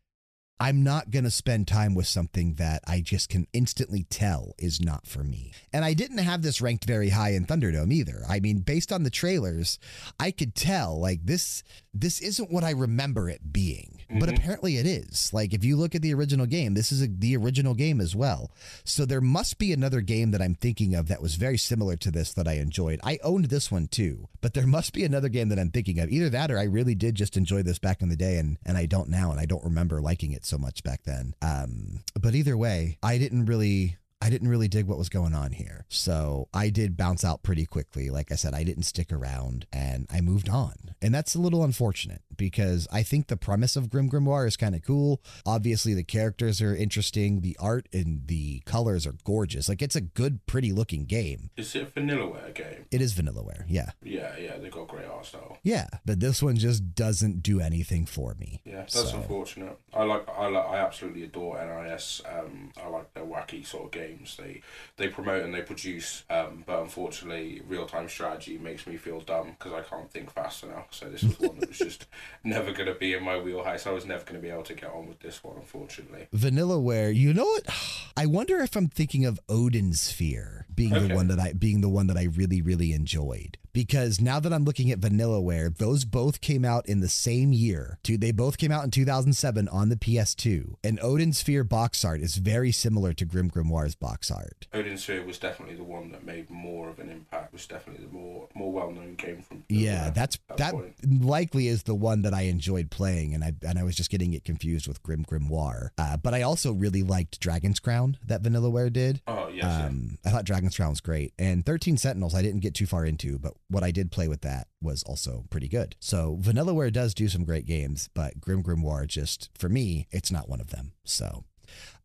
I'm not going to spend time with something that I just can instantly tell is not for me. And I didn't have this ranked very high in Thunderdome either. I mean, based on the trailers, I could tell like this this isn't what I remember it being. But Mhm. apparently it is. Like if you look at the original game, this is a, the original game as well. So there must be another game that I'm thinking of that was very similar to this that I enjoyed. I owned this one too, but there must be another game that I'm thinking of. Either that or I really did just enjoy this back in the day and and I don't now and I don't remember liking it so much back then. Um but either way, I didn't really I didn't really dig what was going on here. So I did bounce out pretty quickly. Like I said, I didn't stick around and I moved on. And that's a little unfortunate because I think the premise of GrimGrimoire is kind of cool. Obviously, the characters are interesting. The art and the colors are gorgeous. Like it's a good, pretty looking game. Is it a Vanillaware game? It is Vanillaware. Yeah. Yeah, yeah, they got great art style. Yeah. But this one just doesn't do anything for me. Yeah, that's So- unfortunate. I like, I like, I absolutely adore NIS. Um, I like their wacky sort of games. They they promote and they produce. Um, but unfortunately, real time strategy makes me feel dumb because I can't think fast enough. So this was one that was just [laughs] never going to be in my wheelhouse. I was never going to be able to get on with this one, unfortunately. Vanillaware, you know what? [sighs] I wonder if I'm thinking of Odin's Sphere being the one that I being the one that I really really enjoyed. Because now that I'm looking at Vanillaware, those both came out in the same year. Dude, they both came out in 2007 on the PS2. And Odin's Sphere box art is very similar to GrimGrimoire's box art. Odin Sphere was definitely the one that made more of an impact. Was definitely the more more well known game from. Yeah, that's at that likely is the one that I enjoyed playing, and I and I was just getting it confused with GrimGrimoire. Uh, but I also really liked Dragon's Crown that Vanillaware did. Oh yes, yeah. Um, I thought Dragon's Crown was great, and Thirteen Sentinels I didn't get too far into, but what I did play with that was also pretty good. So Vanillaware does do some great games, but GrimGrimoire just for me, it's not one of them. So.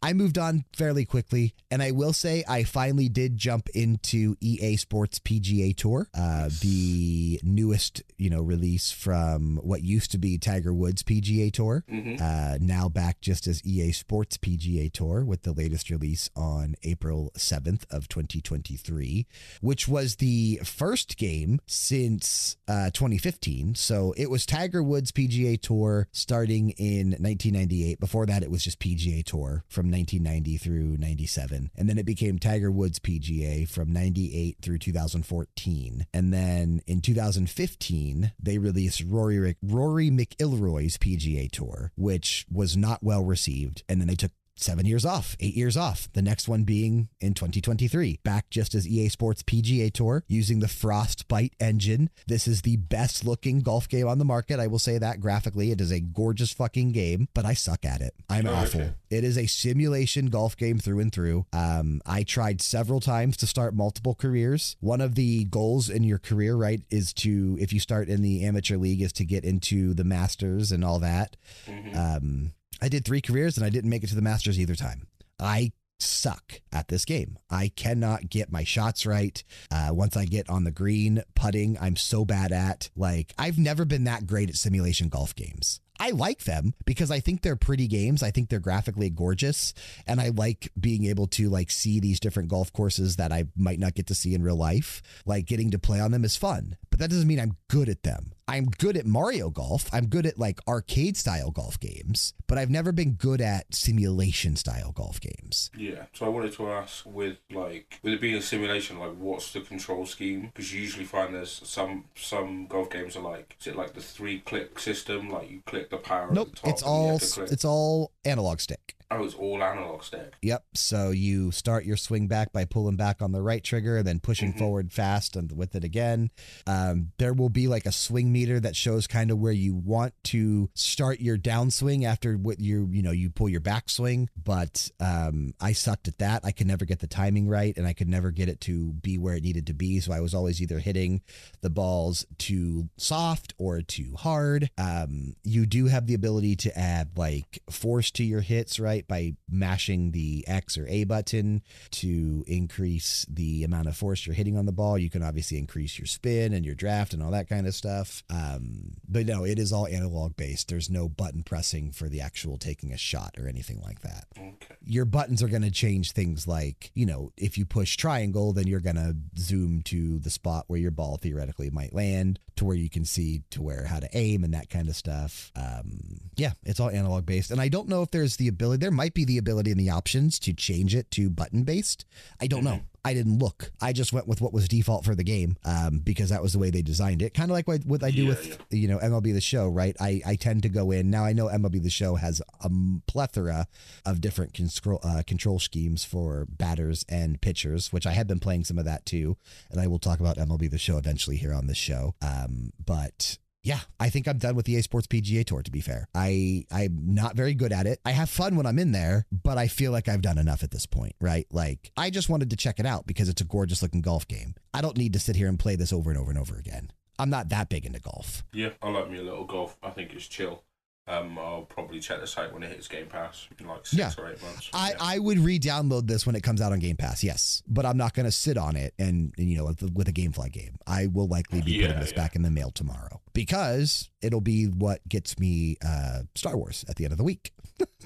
I moved on fairly quickly, and I will say I finally did jump into EA Sports PGA Tour, uh, the newest you know release from what used to be Tiger Woods PGA Tour hmm uh, now back just as EA Sports PGA Tour with the latest release on April 7th of 2023, which was the first game since uh, 2015. So it was Tiger Woods PGA Tour starting in 1998. Before that, it was just PGA Tour from 1990 through 97. And then it became Tiger Woods PGA from 98 through 2014. And then in 2015, they released Rory, Rory McIlroy's PGA Tour, which was not well received. And then they took seven years off, eight years off. The next one being in 2023. Back just as EA Sports PGA Tour using the Frostbite engine. This is the best looking golf game on the market. I will say that graphically. It is a gorgeous fucking game, but I suck at it. I'm Oh, awful. okay. It is a simulation golf game through and through. Um, I tried several times to start multiple careers. One of the goals in your career, right, is to, if you start in the amateur league, is to get into the masters and all that. Mhm. Um, I did three careers and I didn't make it to the Masters either time. I suck at this game. I cannot get my shots right. Uh, once I get on the green, putting, I'm so bad at. Like, I've never been that great at simulation golf games. I like them because I think they're pretty games. I think they're graphically gorgeous, and I like being able to like see these different golf courses that I might not get to see in real life. Like getting to play on them is fun, but that doesn't mean I'm good at them. I'm good at Mario Golf. I'm good at like arcade style golf games, but I've never been good at simulation style golf games. Yeah. So I wanted to ask, with like, with it being a simulation, like, what's the control scheme? Because you usually find there's some some golf games are like, is it like the three click system? Like you click the power Nope, at the top. it's all have to click- it's all analog stick. It's all analog stick. Yep. So you start your swing back by pulling back on the right trigger, and then pushing Mhm. forward fast and with it again. Um, there will be like a swing meter that shows kind of where you want to start your downswing after what you you know you pull your backswing. But um, I sucked at that. I could never get the timing right, and I could never get it to be where it needed to be. So I was always either hitting the balls too soft or too hard. Um, you do have the ability to add like force to your hits, right? By mashing the X or A button to increase the amount of force you're hitting on the ball. You can obviously increase your spin and your draft and all that kind of stuff. Um, but no, it is all analog based. There's no button pressing for the actual taking a shot or anything like that Okay. your buttons are going to change things like, you know, if you push triangle, then you're going to zoom to the spot where your ball theoretically might land to where you can see to where how to aim and that kind of stuff. Um, yeah, it's all analog based. And I don't know if there's the ability, there might be the ability in the options to change it to button based. I don't know. I didn't look. I just went with what was default for the game um, because that was the way they designed it. Kind of like what, what I do Yeah, with yeah. you know MLB the Show, right? I I tend to go in now. I know MLB the Show has a plethora of different control uh, control schemes for batters and pitchers, which I have been playing some of that too, and I will talk about MLB the Show eventually here on this show. Um, but yeah, I think I'm done with the EA Sports PGA Tour. To be fair, I I'm not very good at it. I have fun when I'm in there, but I feel like I've done enough at this point, right? Like I just wanted to check it out because it's a gorgeous looking golf game. I don't need to sit here and play this over and over and over again. I'm not that big into golf. Yeah, I like me a little golf. I think it's chill. Um, I'll probably check this out when it hits Game Pass in like six Yeah. or eight months. I, yeah. I would re-download this when it comes out on Game Pass, yes, but I'm not going to sit on it and, and, you know with, with a GameFly game. I will likely be putting this yeah. back in the mail tomorrow because it'll be what gets me uh, Star Wars at the end of the week.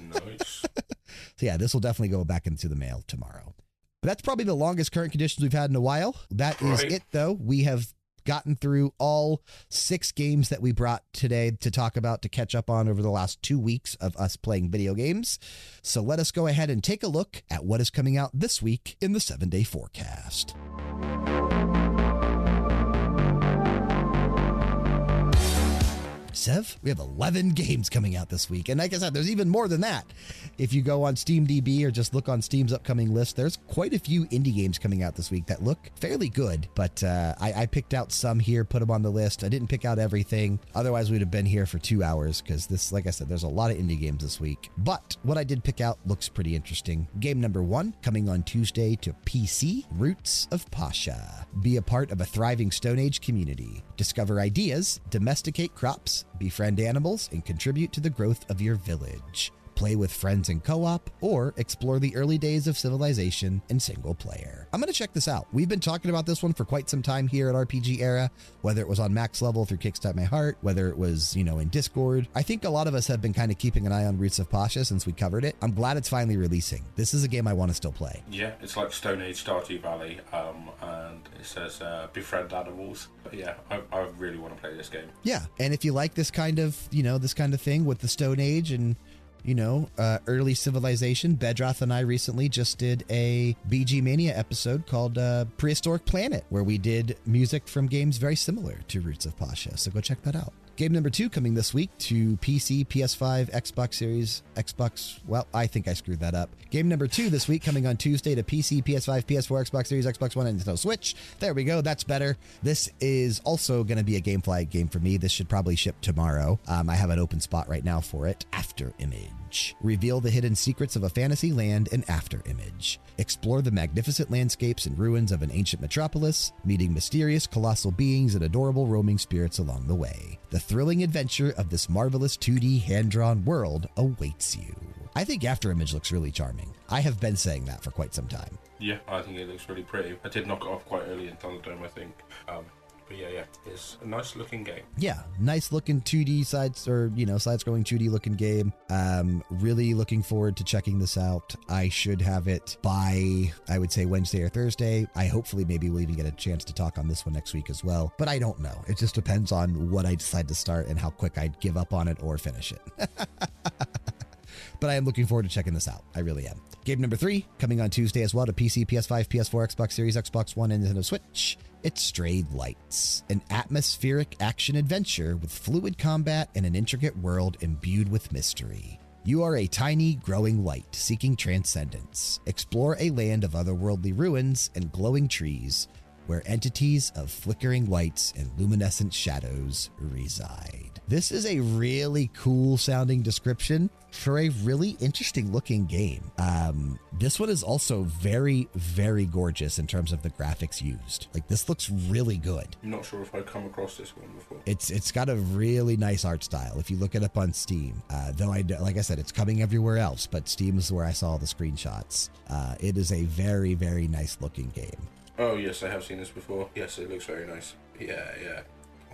nice. [laughs] So yeah, this will definitely go back into the mail tomorrow. But that's probably the longest current conditions we've had in a while. That is Right. it, though. We have gotten through all six games that we brought today to talk about to catch up on over the last two weeks of us playing video games. So let us go ahead and take a look at what is coming out this week in the seven day forecast. Sev, we have 11 games coming out this week. And like I said, there's even more than that. If you go on SteamDB or just look on Steam's upcoming list, there's quite a few indie games coming out this week that look fairly good. But uh, I, I picked out some here, put them on the list. I didn't pick out everything. Otherwise, we'd have been here for two hours because this, like I said, there's a lot of indie games this week. But what I did pick out looks pretty interesting. Game number one coming on Tuesday to PC Roots of Pasha. Be a part of a thriving Stone Age community. Discover ideas, domesticate crops, befriend animals, and contribute to the growth of your village. Play with friends in co op, or explore the early days of civilization in single player. I'm going to check this out. We've been talking about this one for quite some time here at RPG Era, whether it was on max level through Kickstart My Heart, whether it was, you know, in Discord. I think a lot of us have been kind of keeping an eye on Roots of Pasha since we covered it. I'm glad it's finally releasing. This is a game I want to still play. Yeah, it's like Stone Age Stardew Valley, um, and it says uh, befriend animals. But yeah, I, I really want to play this game. Yeah, and if you like this kind of, you know, this kind of thing with the Stone Age and you know, uh, early civilization. Bedroth and I recently just did a BG Mania episode called uh, Prehistoric Planet, where we did music from games very similar to Roots of Pasha. So go check that out. Game number two coming this week to PC, PS5, Xbox Series, Xbox. Well, I think I screwed that up. Game number two this week coming on Tuesday to PC, PS5, PS4, Xbox Series, Xbox One, and Nintendo Switch. There we go. That's better. This is also going to be a GameFly game for me. This should probably ship tomorrow. Um, I have an open spot right now for it. Afterimage. Reveal the hidden secrets of a fantasy land in Afterimage. Explore the magnificent landscapes and ruins of an ancient metropolis, meeting mysterious colossal beings and adorable roaming spirits along the way. The thrilling adventure of this marvelous 2D hand drawn world awaits you. I think Afterimage looks really charming. I have been saying that for quite some time. Yeah, I think it looks really pretty. I did knock it off quite early in Thunderdome, I think. Um, but yeah, yeah, it's a nice looking game. Yeah, nice looking 2D sides or you know side scrolling 2D looking game. Um, really looking forward to checking this out. I should have it by I would say Wednesday or Thursday. I hopefully maybe we'll even get a chance to talk on this one next week as well. But I don't know. It just depends on what I decide to start and how quick I give up on it or finish it. [laughs] but I am looking forward to checking this out. I really am. Game number three coming on Tuesday as well to PC, PS5, PS4, Xbox Series, Xbox One, and Nintendo Switch. It's Strayed Lights, an atmospheric action adventure with fluid combat and an intricate world imbued with mystery. You are a tiny, growing light seeking transcendence. Explore a land of otherworldly ruins and glowing trees where entities of flickering lights and luminescent shadows reside. This is a really cool sounding description for a really interesting looking game. Um, this one is also very, very gorgeous in terms of the graphics used. Like this looks really good. I'm not sure if I've come across this one before. It's it's got a really nice art style. If you look it up on Steam, uh, though I like I said, it's coming everywhere else, but Steam is where I saw the screenshots. Uh, it is a very, very nice looking game. Oh yes, I have seen this before. Yes, it looks very nice. Yeah, yeah.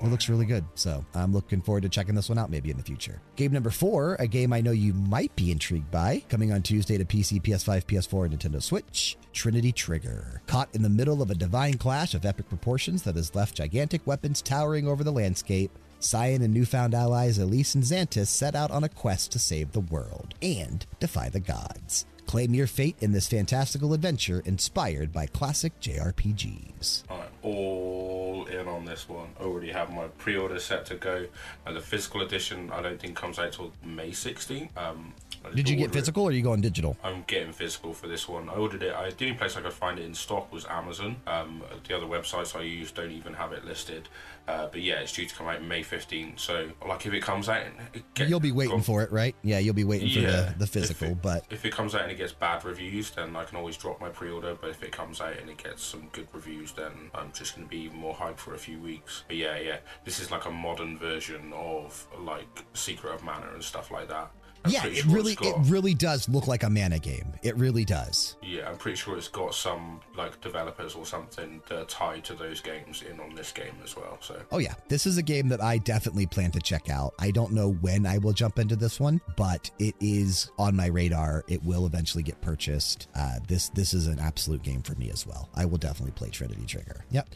It looks really good. So I'm looking forward to checking this one out maybe in the future. Game number four, a game I know you might be intrigued by, coming on Tuesday to PC, PS5, PS4, and Nintendo Switch. Trinity Trigger. Caught in the middle of a divine clash of epic proportions that has left gigantic weapons towering over the landscape, Cyan and newfound allies Elise and Zantis set out on a quest to save the world and defy the gods. Claim your fate in this fantastical adventure inspired by classic JRPGs. I'm all in on this one. I already have my pre-order set to go. And the physical edition, I don't think comes out till May 16th. Um, Did you get ordered it. physical or are you going digital? I'm getting physical for this one. I ordered it. I, the only place I could find it in stock was Amazon. Um, the other websites I use don't even have it listed. Uh, but yeah, it's due to come out May 15th. So, like, if it comes out, and it get, You'll be waiting for it, right? Yeah, you'll be waiting for Yeah, the, the if physical, it- but if it comes out and it gets bad reviews, then I can always drop my pre-order. But if it comes out and it gets some good reviews, then I'm just going to be even more hyped for a few weeks. But yeah, yeah, this is like a modern version of like Secret of Mana and stuff like that. I'm yeah, it sure really it's it really does look like a mana game. It really does. Yeah, I'm pretty sure it's got some like developers or something that tied to those games in on this game as well. So Oh yeah, this is a game that I definitely plan to check out. I don't know when I will jump into this one, but it is on my radar. It will eventually get purchased. Uh, this this is an absolute game for me as well. I will definitely play Trinity Trigger. Yep.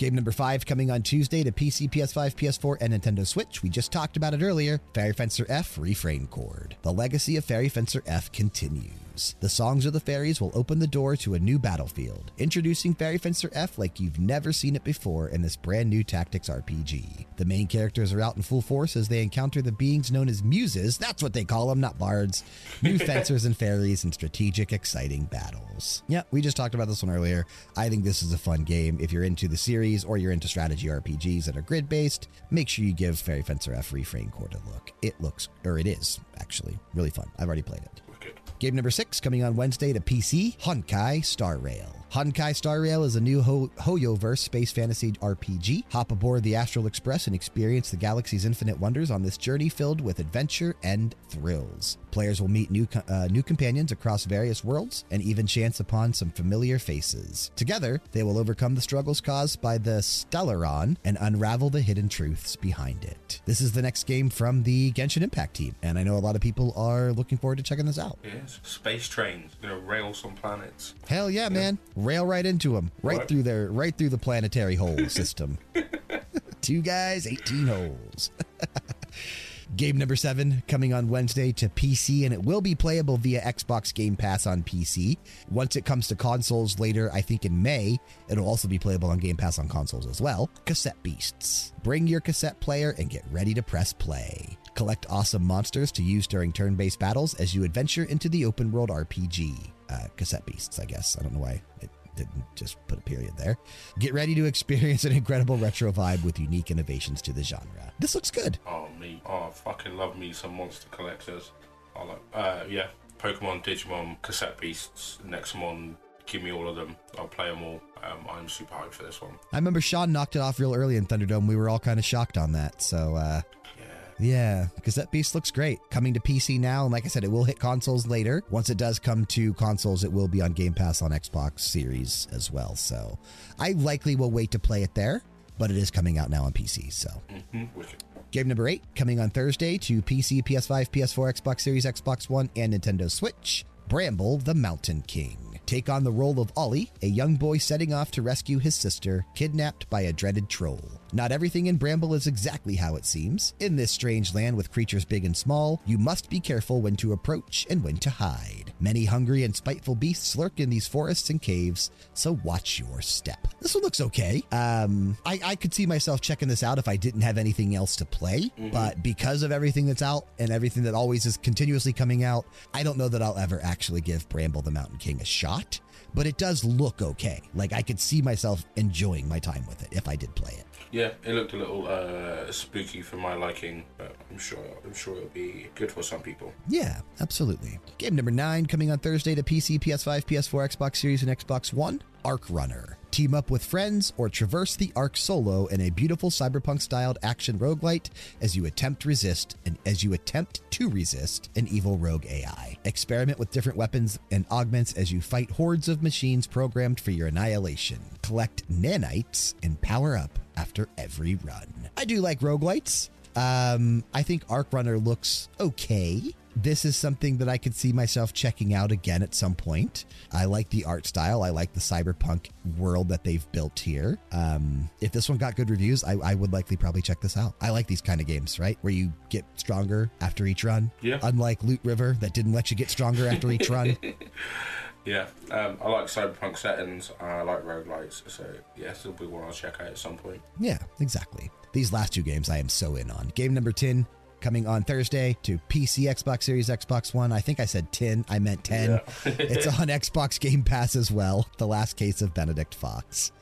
Game number five coming on Tuesday to PC, PS5, PS4, and Nintendo Switch. We just talked about it earlier. Fairy Fencer F Refrain Chord. The legacy of Fairy Fencer F continues. The songs of the fairies will open the door to a new battlefield, introducing Fairy Fencer F like you've never seen it before in this brand new tactics RPG. The main characters are out in full force as they encounter the beings known as muses. That's what they call them, not bards. New [laughs] fencers and fairies in strategic, exciting battles. Yeah, we just talked about this one earlier. I think this is a fun game. If you're into the series or you're into strategy RPGs that are grid based, make sure you give Fairy Fencer F Refrain Chord a look. It looks, or it is actually, really fun. I've already played it. Game number six coming on Wednesday to PC Honkai Star Rail. Honkai Star Rail is a new Ho- Hoyoverse space fantasy RPG. Hop aboard the Astral Express and experience the galaxy's infinite wonders on this journey filled with adventure and thrills. Players will meet new uh, new companions across various worlds and even chance upon some familiar faces. Together, they will overcome the struggles caused by the Stellaron and unravel the hidden truths behind it. This is the next game from the Genshin Impact team, and I know a lot of people are looking forward to checking this out. Yes, space trains, know, rail some planets. Hell yeah, man! Rail right into them, right Right. through their, right through the planetary hole system. [laughs] Two guys, eighteen holes. [laughs] Game number seven coming on Wednesday to PC, and it will be playable via Xbox Game Pass on PC. Once it comes to consoles later, I think in May, it'll also be playable on Game Pass on consoles as well. Cassette Beasts. Bring your cassette player and get ready to press play. Collect awesome monsters to use during turn based battles as you adventure into the open world RPG. Uh, cassette Beasts, I guess. I don't know why it didn't just put a period there. Get ready to experience an incredible retro vibe with unique innovations to the genre. This looks good. Oh me, oh I fucking love me some monster collectors. I like, uh, yeah, Pokemon, Digimon, Cassette Beasts, Nexomon, Give me all of them. I'll play them all. Um, I'm super hyped for this one. I remember Sean knocked it off real early in Thunderdome. We were all kind of shocked on that. So, uh, Yeah. because that Beast looks great. Coming to PC now, and like I said, it will hit consoles later. Once it does come to consoles, it will be on Game Pass on Xbox Series as well. So, I likely will wait to play it there, but it is coming out now on PC. So, hmm Game number eight coming on Thursday to PC, PS5, PS4, Xbox Series, Xbox One, and Nintendo Switch. Bramble the Mountain King. Take on the role of Ollie, a young boy setting off to rescue his sister, kidnapped by a dreaded troll. Not everything in Bramble is exactly how it seems. In this strange land with creatures big and small, you must be careful when to approach and when to hide. Many hungry and spiteful beasts lurk in these forests and caves, so watch your step. This one looks okay. Um, I, I could see myself checking this out if I didn't have anything else to play, but because of everything that's out and everything that always is continuously coming out, I don't know that I'll ever actually give Bramble the Mountain King a shot. But it does look okay. Like I could see myself enjoying my time with it if I did play it. Yeah, it looked a little uh, spooky for my liking, but I'm sure I'm sure it'll be good for some people. Yeah, absolutely. Game number nine coming on Thursday to PC, PS5, PS4, Xbox Series, and Xbox One Arc Runner. Team up with friends or traverse the Arc solo in a beautiful cyberpunk styled action roguelite as you attempt resist and as you attempt to resist an evil rogue AI. Experiment with different weapons and augments as you fight hordes of machines programmed for your annihilation. Collect nanites and power up after every run. I do like roguelites. Um, I think Arc Runner looks okay. This is something that I could see myself checking out again at some point. I like the art style. I like the cyberpunk world that they've built here. Um, if this one got good reviews, I, I would likely probably check this out. I like these kind of games, right? Where you get stronger after each run. Yeah. Unlike Loot River, that didn't let you get stronger after each run. [laughs] Yeah, um, I like cyberpunk settings. I like roguelites, so yeah, it'll be one I'll check out at some point. Yeah, exactly. These last two games I am so in on. Game number 10 coming on Thursday to PC, Xbox Series, Xbox One. I think I said 10, I meant 10. Yeah. it's on [laughs] Xbox Game Pass as well. The last case of Benedict Fox.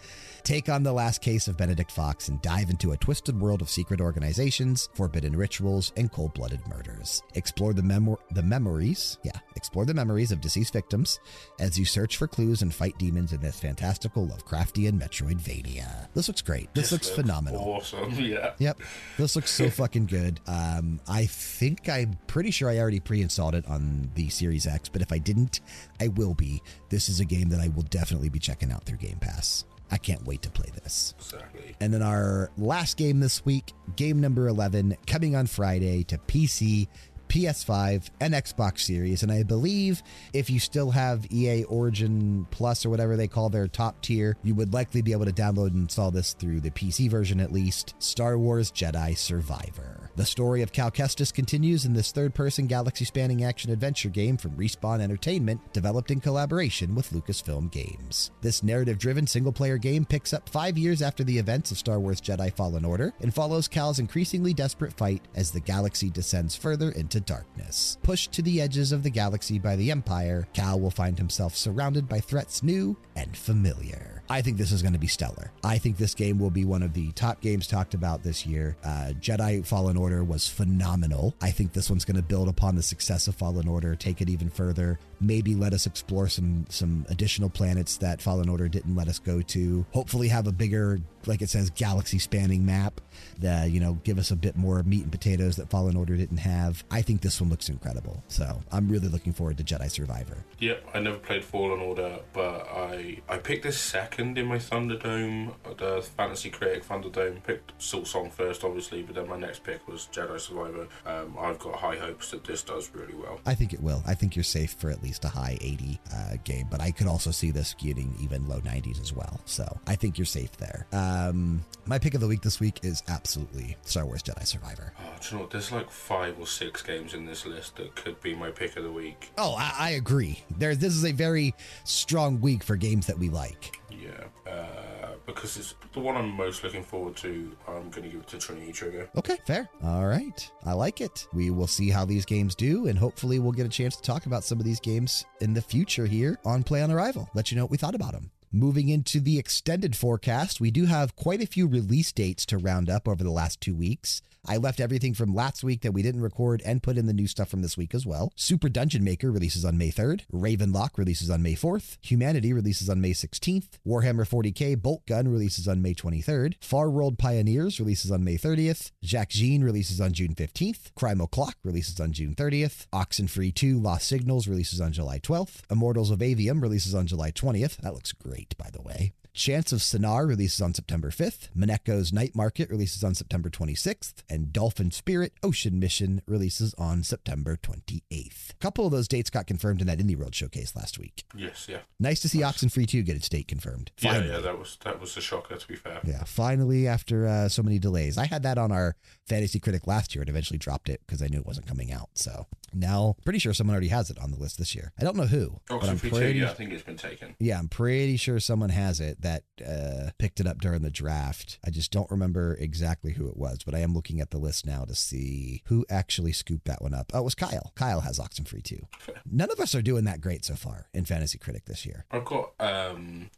Take on the last case of Benedict Fox and dive into a twisted world of secret organizations, forbidden rituals, and cold-blooded murders. Explore the memo- the memories, yeah, explore the memories of deceased victims as you search for clues and fight demons in this fantastical Lovecraftian Metroidvania. This looks great. This, looks phenomenal. Awesome, [laughs] yeah. Yep. This looks so fucking good. Um, I think I'm pretty sure I already pre installed it on the Series X, but if I didn't, I will be. This is a game that I will definitely be checking out through Game Pass. I can't wait to play this. Exactly. And then our last game this week, game number 11, coming on Friday to PC, PS5, and Xbox Series. And I believe if you still have EA Origin Plus or whatever they call their top tier, you would likely be able to download and install this through the PC version at least Star Wars Jedi Survivor. The story of Cal Kestis continues in this third person galaxy spanning action adventure game from Respawn Entertainment, developed in collaboration with Lucasfilm Games. This narrative driven single player game picks up five years after the events of Star Wars Jedi Fallen Order and follows Cal's increasingly desperate fight as the galaxy descends further into darkness. Pushed to the edges of the galaxy by the Empire, Cal will find himself surrounded by threats new and familiar. I think this is going to be stellar. I think this game will be one of the top games talked about this year. Uh, Jedi Fallen Order was phenomenal. I think this one's going to build upon the success of Fallen Order, take it even further. Maybe let us explore some some additional planets that Fallen Order didn't let us go to. Hopefully, have a bigger, like it says, galaxy spanning map. That you know, give us a bit more meat and potatoes that Fallen Order didn't have. I think this one looks incredible. So I'm really looking forward to Jedi Survivor. Yep, I never played Fallen Order, but I I picked this second in my Thunderdome, the Fantasy Critic Thunderdome. Picked Salt Song first, obviously, but then my next pick was Jedi Survivor. Um, I've got high hopes that this does really well. I think it will. I think you're safe for at least least a high 80 uh, game, but I could also see this getting even low 90s as well. So I think you're safe there. Um, my pick of the week this week is absolutely Star Wars Jedi Survivor. Oh, do you know what? There's like five or six games in this list that could be my pick of the week. Oh, I, I agree. There, this is a very strong week for games that we like. Yeah, uh, because it's the one I'm most looking forward to. I'm going to give it to Trinity Trigger. Okay, fair. All right. I like it. We will see how these games do, and hopefully, we'll get a chance to talk about some of these games in the future here on Play on Arrival. Let you know what we thought about them. Moving into the extended forecast, we do have quite a few release dates to round up over the last two weeks. I left everything from last week that we didn't record and put in the new stuff from this week as well. Super Dungeon Maker releases on May 3rd. Ravenlock releases on May 4th. Humanity releases on May 16th. Warhammer 40k Bolt Gun releases on May 23rd. Far World Pioneers releases on May 30th. Jacques Jean releases on June 15th. Crime O'Clock releases on June 30th. Oxenfree 2 Lost Signals releases on July 12th. Immortals of Aveum releases on July 20th. That looks great, by the way. Chants of Sennaar releases on September 5th. Mineko's Night Market releases on September 26th. And Dolphin Spirit Ocean Mission releases on September 28th. A couple of those dates got confirmed in that Indie World showcase last week. Yes, yeah. Nice to see Oxenfree 2 get its date confirmed. Finally. Yeah, yeah, that was that was a shocker to be fair. Yeah, finally after uh, so many delays. I had that on our Fantasy Critic last year and eventually dropped it because I knew it wasn't coming out. So now, pretty sure someone already has it on the list this year. I don't know who. Oxenfree I'm pretty, 2, yeah, I think it's been taken. Yeah, I'm pretty sure someone has it that uh, picked it up during the draft. I just don't remember exactly who it was, but I am looking at the list now to see who actually scooped that one up. Oh, it was Kyle. Kyle has Oxenfree too. [laughs] None of us are doing that great so far in Fantasy Critic this year. I've got um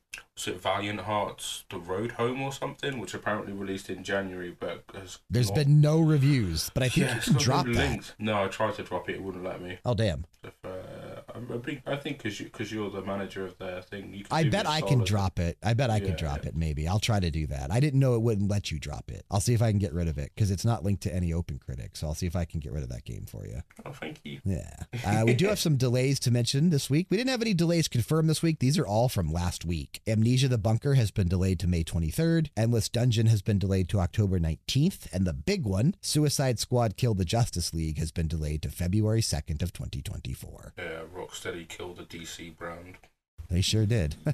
it Valiant Hearts The Road Home or something, which apparently released in January, but there's not... been no reviews. But I think yeah, you can drop that. No, I tried to drop it; it wouldn't let me. Oh damn! If, uh, I think because you, cause you're the manager of their thing, you I bet I can drop it. I bet I yeah, can drop yeah. it. Maybe I'll try to do that. I didn't know it wouldn't let you drop it. I'll see if I can get rid of it because it's not linked to any Open Critic. So I'll see if I can get rid of that game for you. Oh, thank you. Yeah, [laughs] uh, we do have some delays to mention this week. We didn't have any delays confirmed this week. These are all from last week. Amnesia: The Bunker has been delayed to May 23rd. Endless Dungeon has been delayed to October 19th, and the big one, Suicide Squad: Kill the Justice League, has been delayed to February 2nd of 2024. Yeah, Rocksteady killed the DC brand. They sure did. [laughs]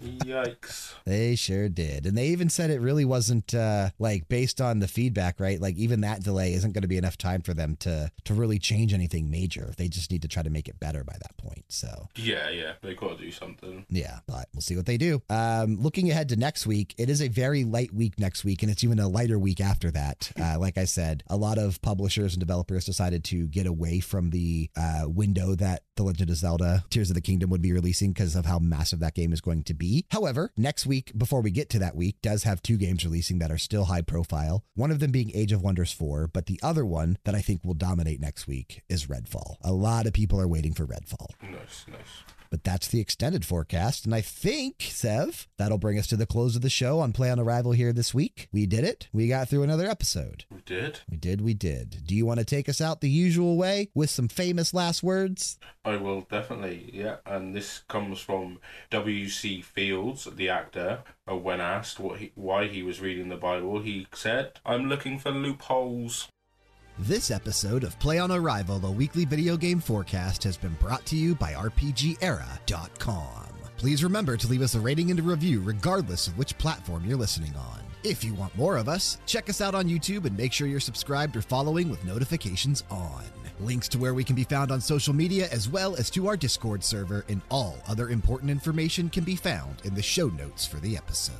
Yikes. They sure did. And they even said it really wasn't uh, like based on the feedback, right? Like even that delay isn't going to be enough time for them to to really change anything major. They just need to try to make it better by that point. So Yeah, yeah. They gotta do something. Yeah, but we'll see what they do. Um, looking ahead to next week, it is a very light week next week, and it's even a lighter week after that. [laughs] Uh, like I said, a lot of publishers and developers decided to get away from the uh, window that The Legend of Zelda Tears of the Kingdom would be releasing because of how massive that game is going to be. However, next week, before we get to that week, does have two games releasing that are still high profile. One of them being Age of Wonders 4, but the other one that I think will dominate next week is Redfall. A lot of people are waiting for Redfall. Nice, nice. But that's the extended forecast. And I think, Sev, that'll bring us to the close of the show on Play on Arrival here this week. We did it. We got through another episode. We did. We did. We did. Do you want to take us out the usual way with some famous last words? I will definitely. Yeah. And this comes from W.C. Fields, the actor. Uh, when asked what he, why he was reading the Bible, he said, I'm looking for loopholes. This episode of Play on Arrival, the weekly video game forecast, has been brought to you by RPGera.com. Please remember to leave us a rating and a review regardless of which platform you're listening on. If you want more of us, check us out on YouTube and make sure you're subscribed or following with notifications on. Links to where we can be found on social media as well as to our Discord server and all other important information can be found in the show notes for the episode.